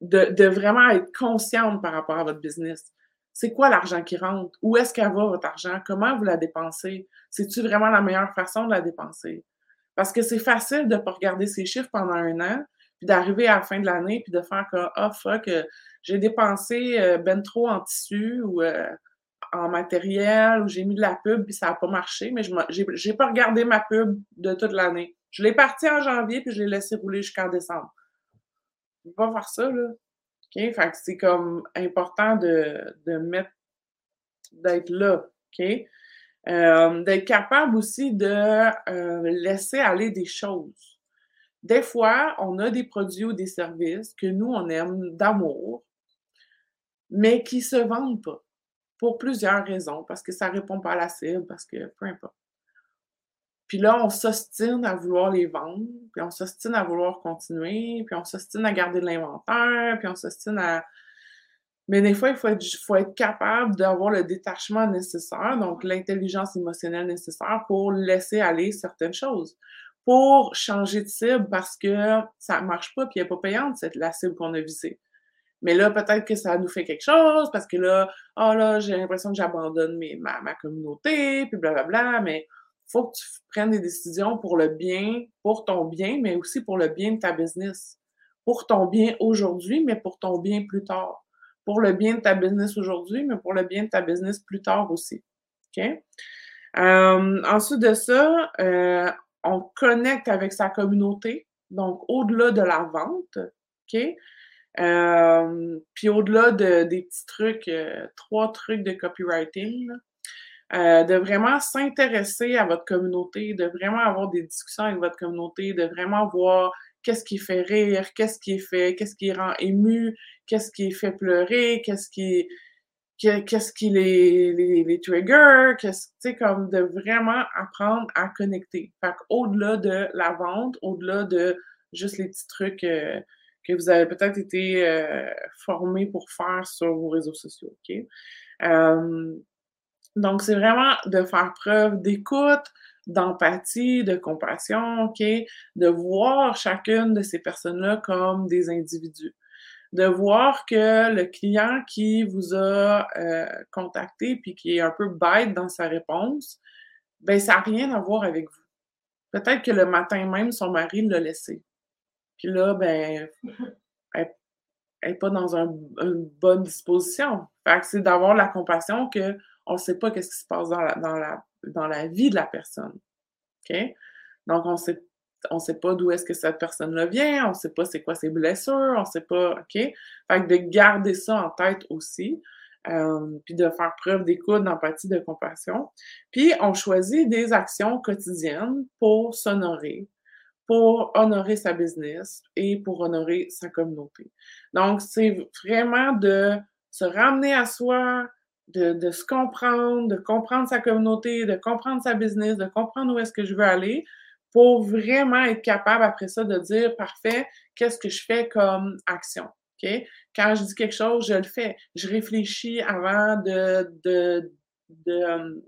De, vraiment être consciente par rapport à votre business. C'est quoi l'argent qui rentre? Où est-ce qu'elle va, votre argent? Comment vous la dépensez? C'est-tu vraiment la meilleure façon de la dépenser? Parce que c'est facile de ne pas regarder ces chiffres pendant un an, puis d'arriver à la fin de l'année, puis de faire comme Ah, fuck, euh, j'ai dépensé euh, ben trop en tissu ou euh, en matériel, ou j'ai mis de la pub, puis ça n'a pas marché, mais je n'ai pas regardé ma pub de toute l'année. Je l'ai parti en janvier, puis je l'ai laissé rouler jusqu'en décembre. Je ne pas faire ça, là. OK? Fait que c'est comme important de, de mettre, d'être là. OK? d'être capable aussi de laisser aller des choses. Des fois, on a des produits ou des services que nous, on aime d'amour, mais qui ne se vendent pas pour plusieurs raisons, parce que ça ne répond pas à la cible, parce que peu importe. Puis là, on s'ostine à vouloir les vendre, puis on s'ostine à vouloir continuer, puis on s'ostine à garder de l'inventaire, puis on s'ostine à... Mais des fois, il faut être, faut être capable d'avoir le détachement nécessaire, donc l'intelligence émotionnelle nécessaire pour laisser aller certaines choses pour changer de cible parce que ça ne marche pas puis elle n'est pas payante, cette, la cible qu'on a visée. Mais là, peut-être que ça nous fait quelque chose parce que là, oh là, j'ai l'impression que j'abandonne ma, ma communauté, puis blablabla, mais il faut que tu prennes des décisions pour le bien, pour ton bien, mais aussi pour le bien de ta business. Pour ton bien aujourd'hui, mais pour ton bien plus tard. Pour le bien de ta business aujourd'hui, mais pour le bien de ta business plus tard aussi. OK? Euh, ensuite de ça, euh, on connecte avec sa communauté, donc au-delà de la vente, OK? Euh, puis au-delà de, des petits trucs, euh, trois trucs de copywriting, euh, de vraiment s'intéresser à votre communauté, de vraiment avoir des discussions avec votre communauté, de vraiment voir qu'est-ce qui fait rire, qu'est-ce qui est fait, qu'est-ce qui rend ému, qu'est-ce qui fait pleurer, qu'est-ce qui qu'est-ce qui les, les, les trigger, qu'est-ce, tu sais, comme de vraiment apprendre à connecter. Fait au-delà de la vente, au-delà de juste les petits trucs euh, que vous avez peut-être été euh, formés pour faire sur vos réseaux sociaux, OK? Euh, donc, c'est vraiment de faire preuve d'écoute, d'empathie, de compassion, OK? De voir chacune de ces personnes-là comme des individus de voir que le client qui vous a euh, contacté puis qui est un peu bête dans sa réponse, ben ça n'a rien à voir avec vous. Peut-être que le matin même, son mari l'a laissé. Puis là, ben, n'est pas dans une bonne disposition. Fait que c'est d'avoir la compassion qu'on ne sait pas qu'est-ce qui se passe dans la, vie de la personne. Donc, on sait on sait pas d'où est-ce que cette personne-là vient, on sait pas c'est quoi ses blessures, on sait pas, OK? Fait que de garder ça en tête aussi, euh, puis de faire preuve d'écoute, d'empathie, de compassion. Puis on choisit des actions quotidiennes pour s'honorer, pour honorer sa business et pour honorer sa communauté. Donc, c'est vraiment de se ramener à soi, de, se comprendre, de comprendre sa communauté, de comprendre sa business, de comprendre où est-ce que je veux aller pour vraiment être capable après ça de dire, parfait, qu'est-ce que je fais comme action? Quand je dis quelque chose, je le fais. Je réfléchis avant de, de, de,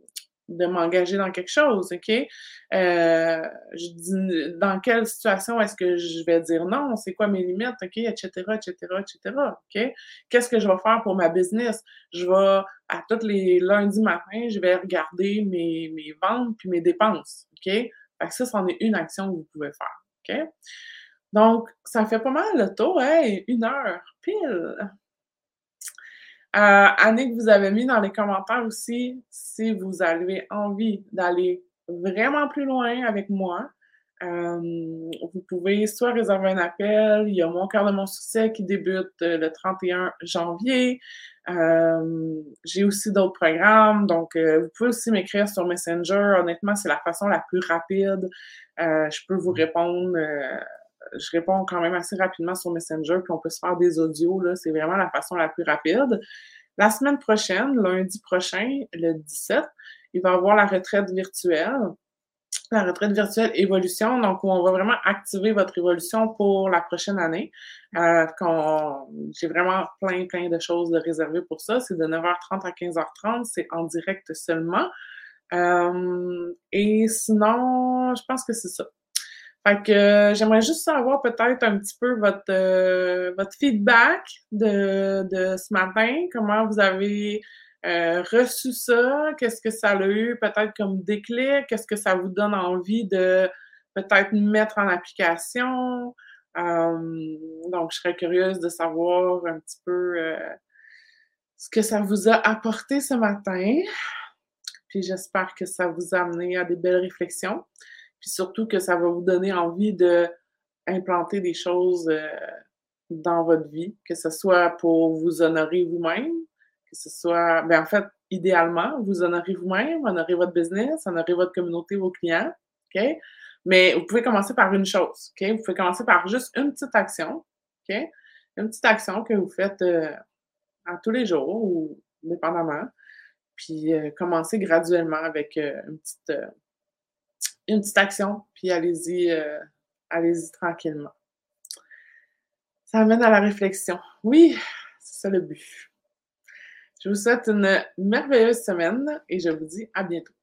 de m'engager dans quelque chose, OK? Euh, je dis dans quelle situation est-ce que je vais dire non, c'est quoi mes limites, OK, etc., etc., etc.? Qu'est-ce que je vais faire pour ma business? Je vais, à tous les lundis matin, je vais regarder mes, mes ventes puis mes dépenses? Que ça, c'en est une action que vous pouvez faire, OK? Donc, ça fait pas mal le tour, hein? Une heure, pile! Euh, Annick vous avez mis dans les commentaires aussi si vous avez envie d'aller vraiment plus loin avec moi. Euh, vous pouvez soit réserver un appel, il y a mon cœur de mon succès qui débute euh, le 31 janvier. Euh, j'ai aussi d'autres programmes, donc vous pouvez aussi m'écrire sur Messenger. Honnêtement, c'est la façon la plus rapide. je peux vous répondre je réponds quand même assez rapidement sur Messenger, puis on peut se faire des audios, là, c'est vraiment la façon la plus rapide. La semaine prochaine, lundi prochain, le 17, il va y avoir la retraite virtuelle, la retraite virtuelle évolution, donc on va vraiment activer votre évolution pour la prochaine année. Euh, J'ai vraiment plein, plein de choses de réserver pour ça. C'est de 9h30 à 15h30, c'est en direct seulement. Euh, et sinon, je pense que c'est ça. Fait que euh, j'aimerais juste savoir peut-être un petit peu votre, euh, votre feedback de, de ce matin, comment vous avez euh, reçu ça, qu'est-ce que ça a eu? Peut-être comme déclic, qu'est-ce que ça vous donne envie de peut-être mettre en application? donc, je serais curieuse de savoir un petit peu ce que ça vous a apporté ce matin. Puis j'espère que ça vous a amené à des belles réflexions puis surtout que ça va vous donner envie de implanter des choses euh, dans votre vie, que ce soit pour vous honorer vous-même, que ce soit, ben en fait, idéalement, vous honorer vous-même, honorer votre business, honorer votre communauté, vos clients, OK? Mais vous pouvez commencer par une chose, OK? Vous pouvez commencer par juste une petite action, OK? Une petite action que vous faites euh, à tous les jours ou dépendamment, puis euh, commencer graduellement avec une petite une petite action, puis allez-y, euh, allez-y tranquillement. Ça amène à la réflexion. Oui, c'est ça le but. Je vous souhaite une merveilleuse semaine et je vous dis à bientôt.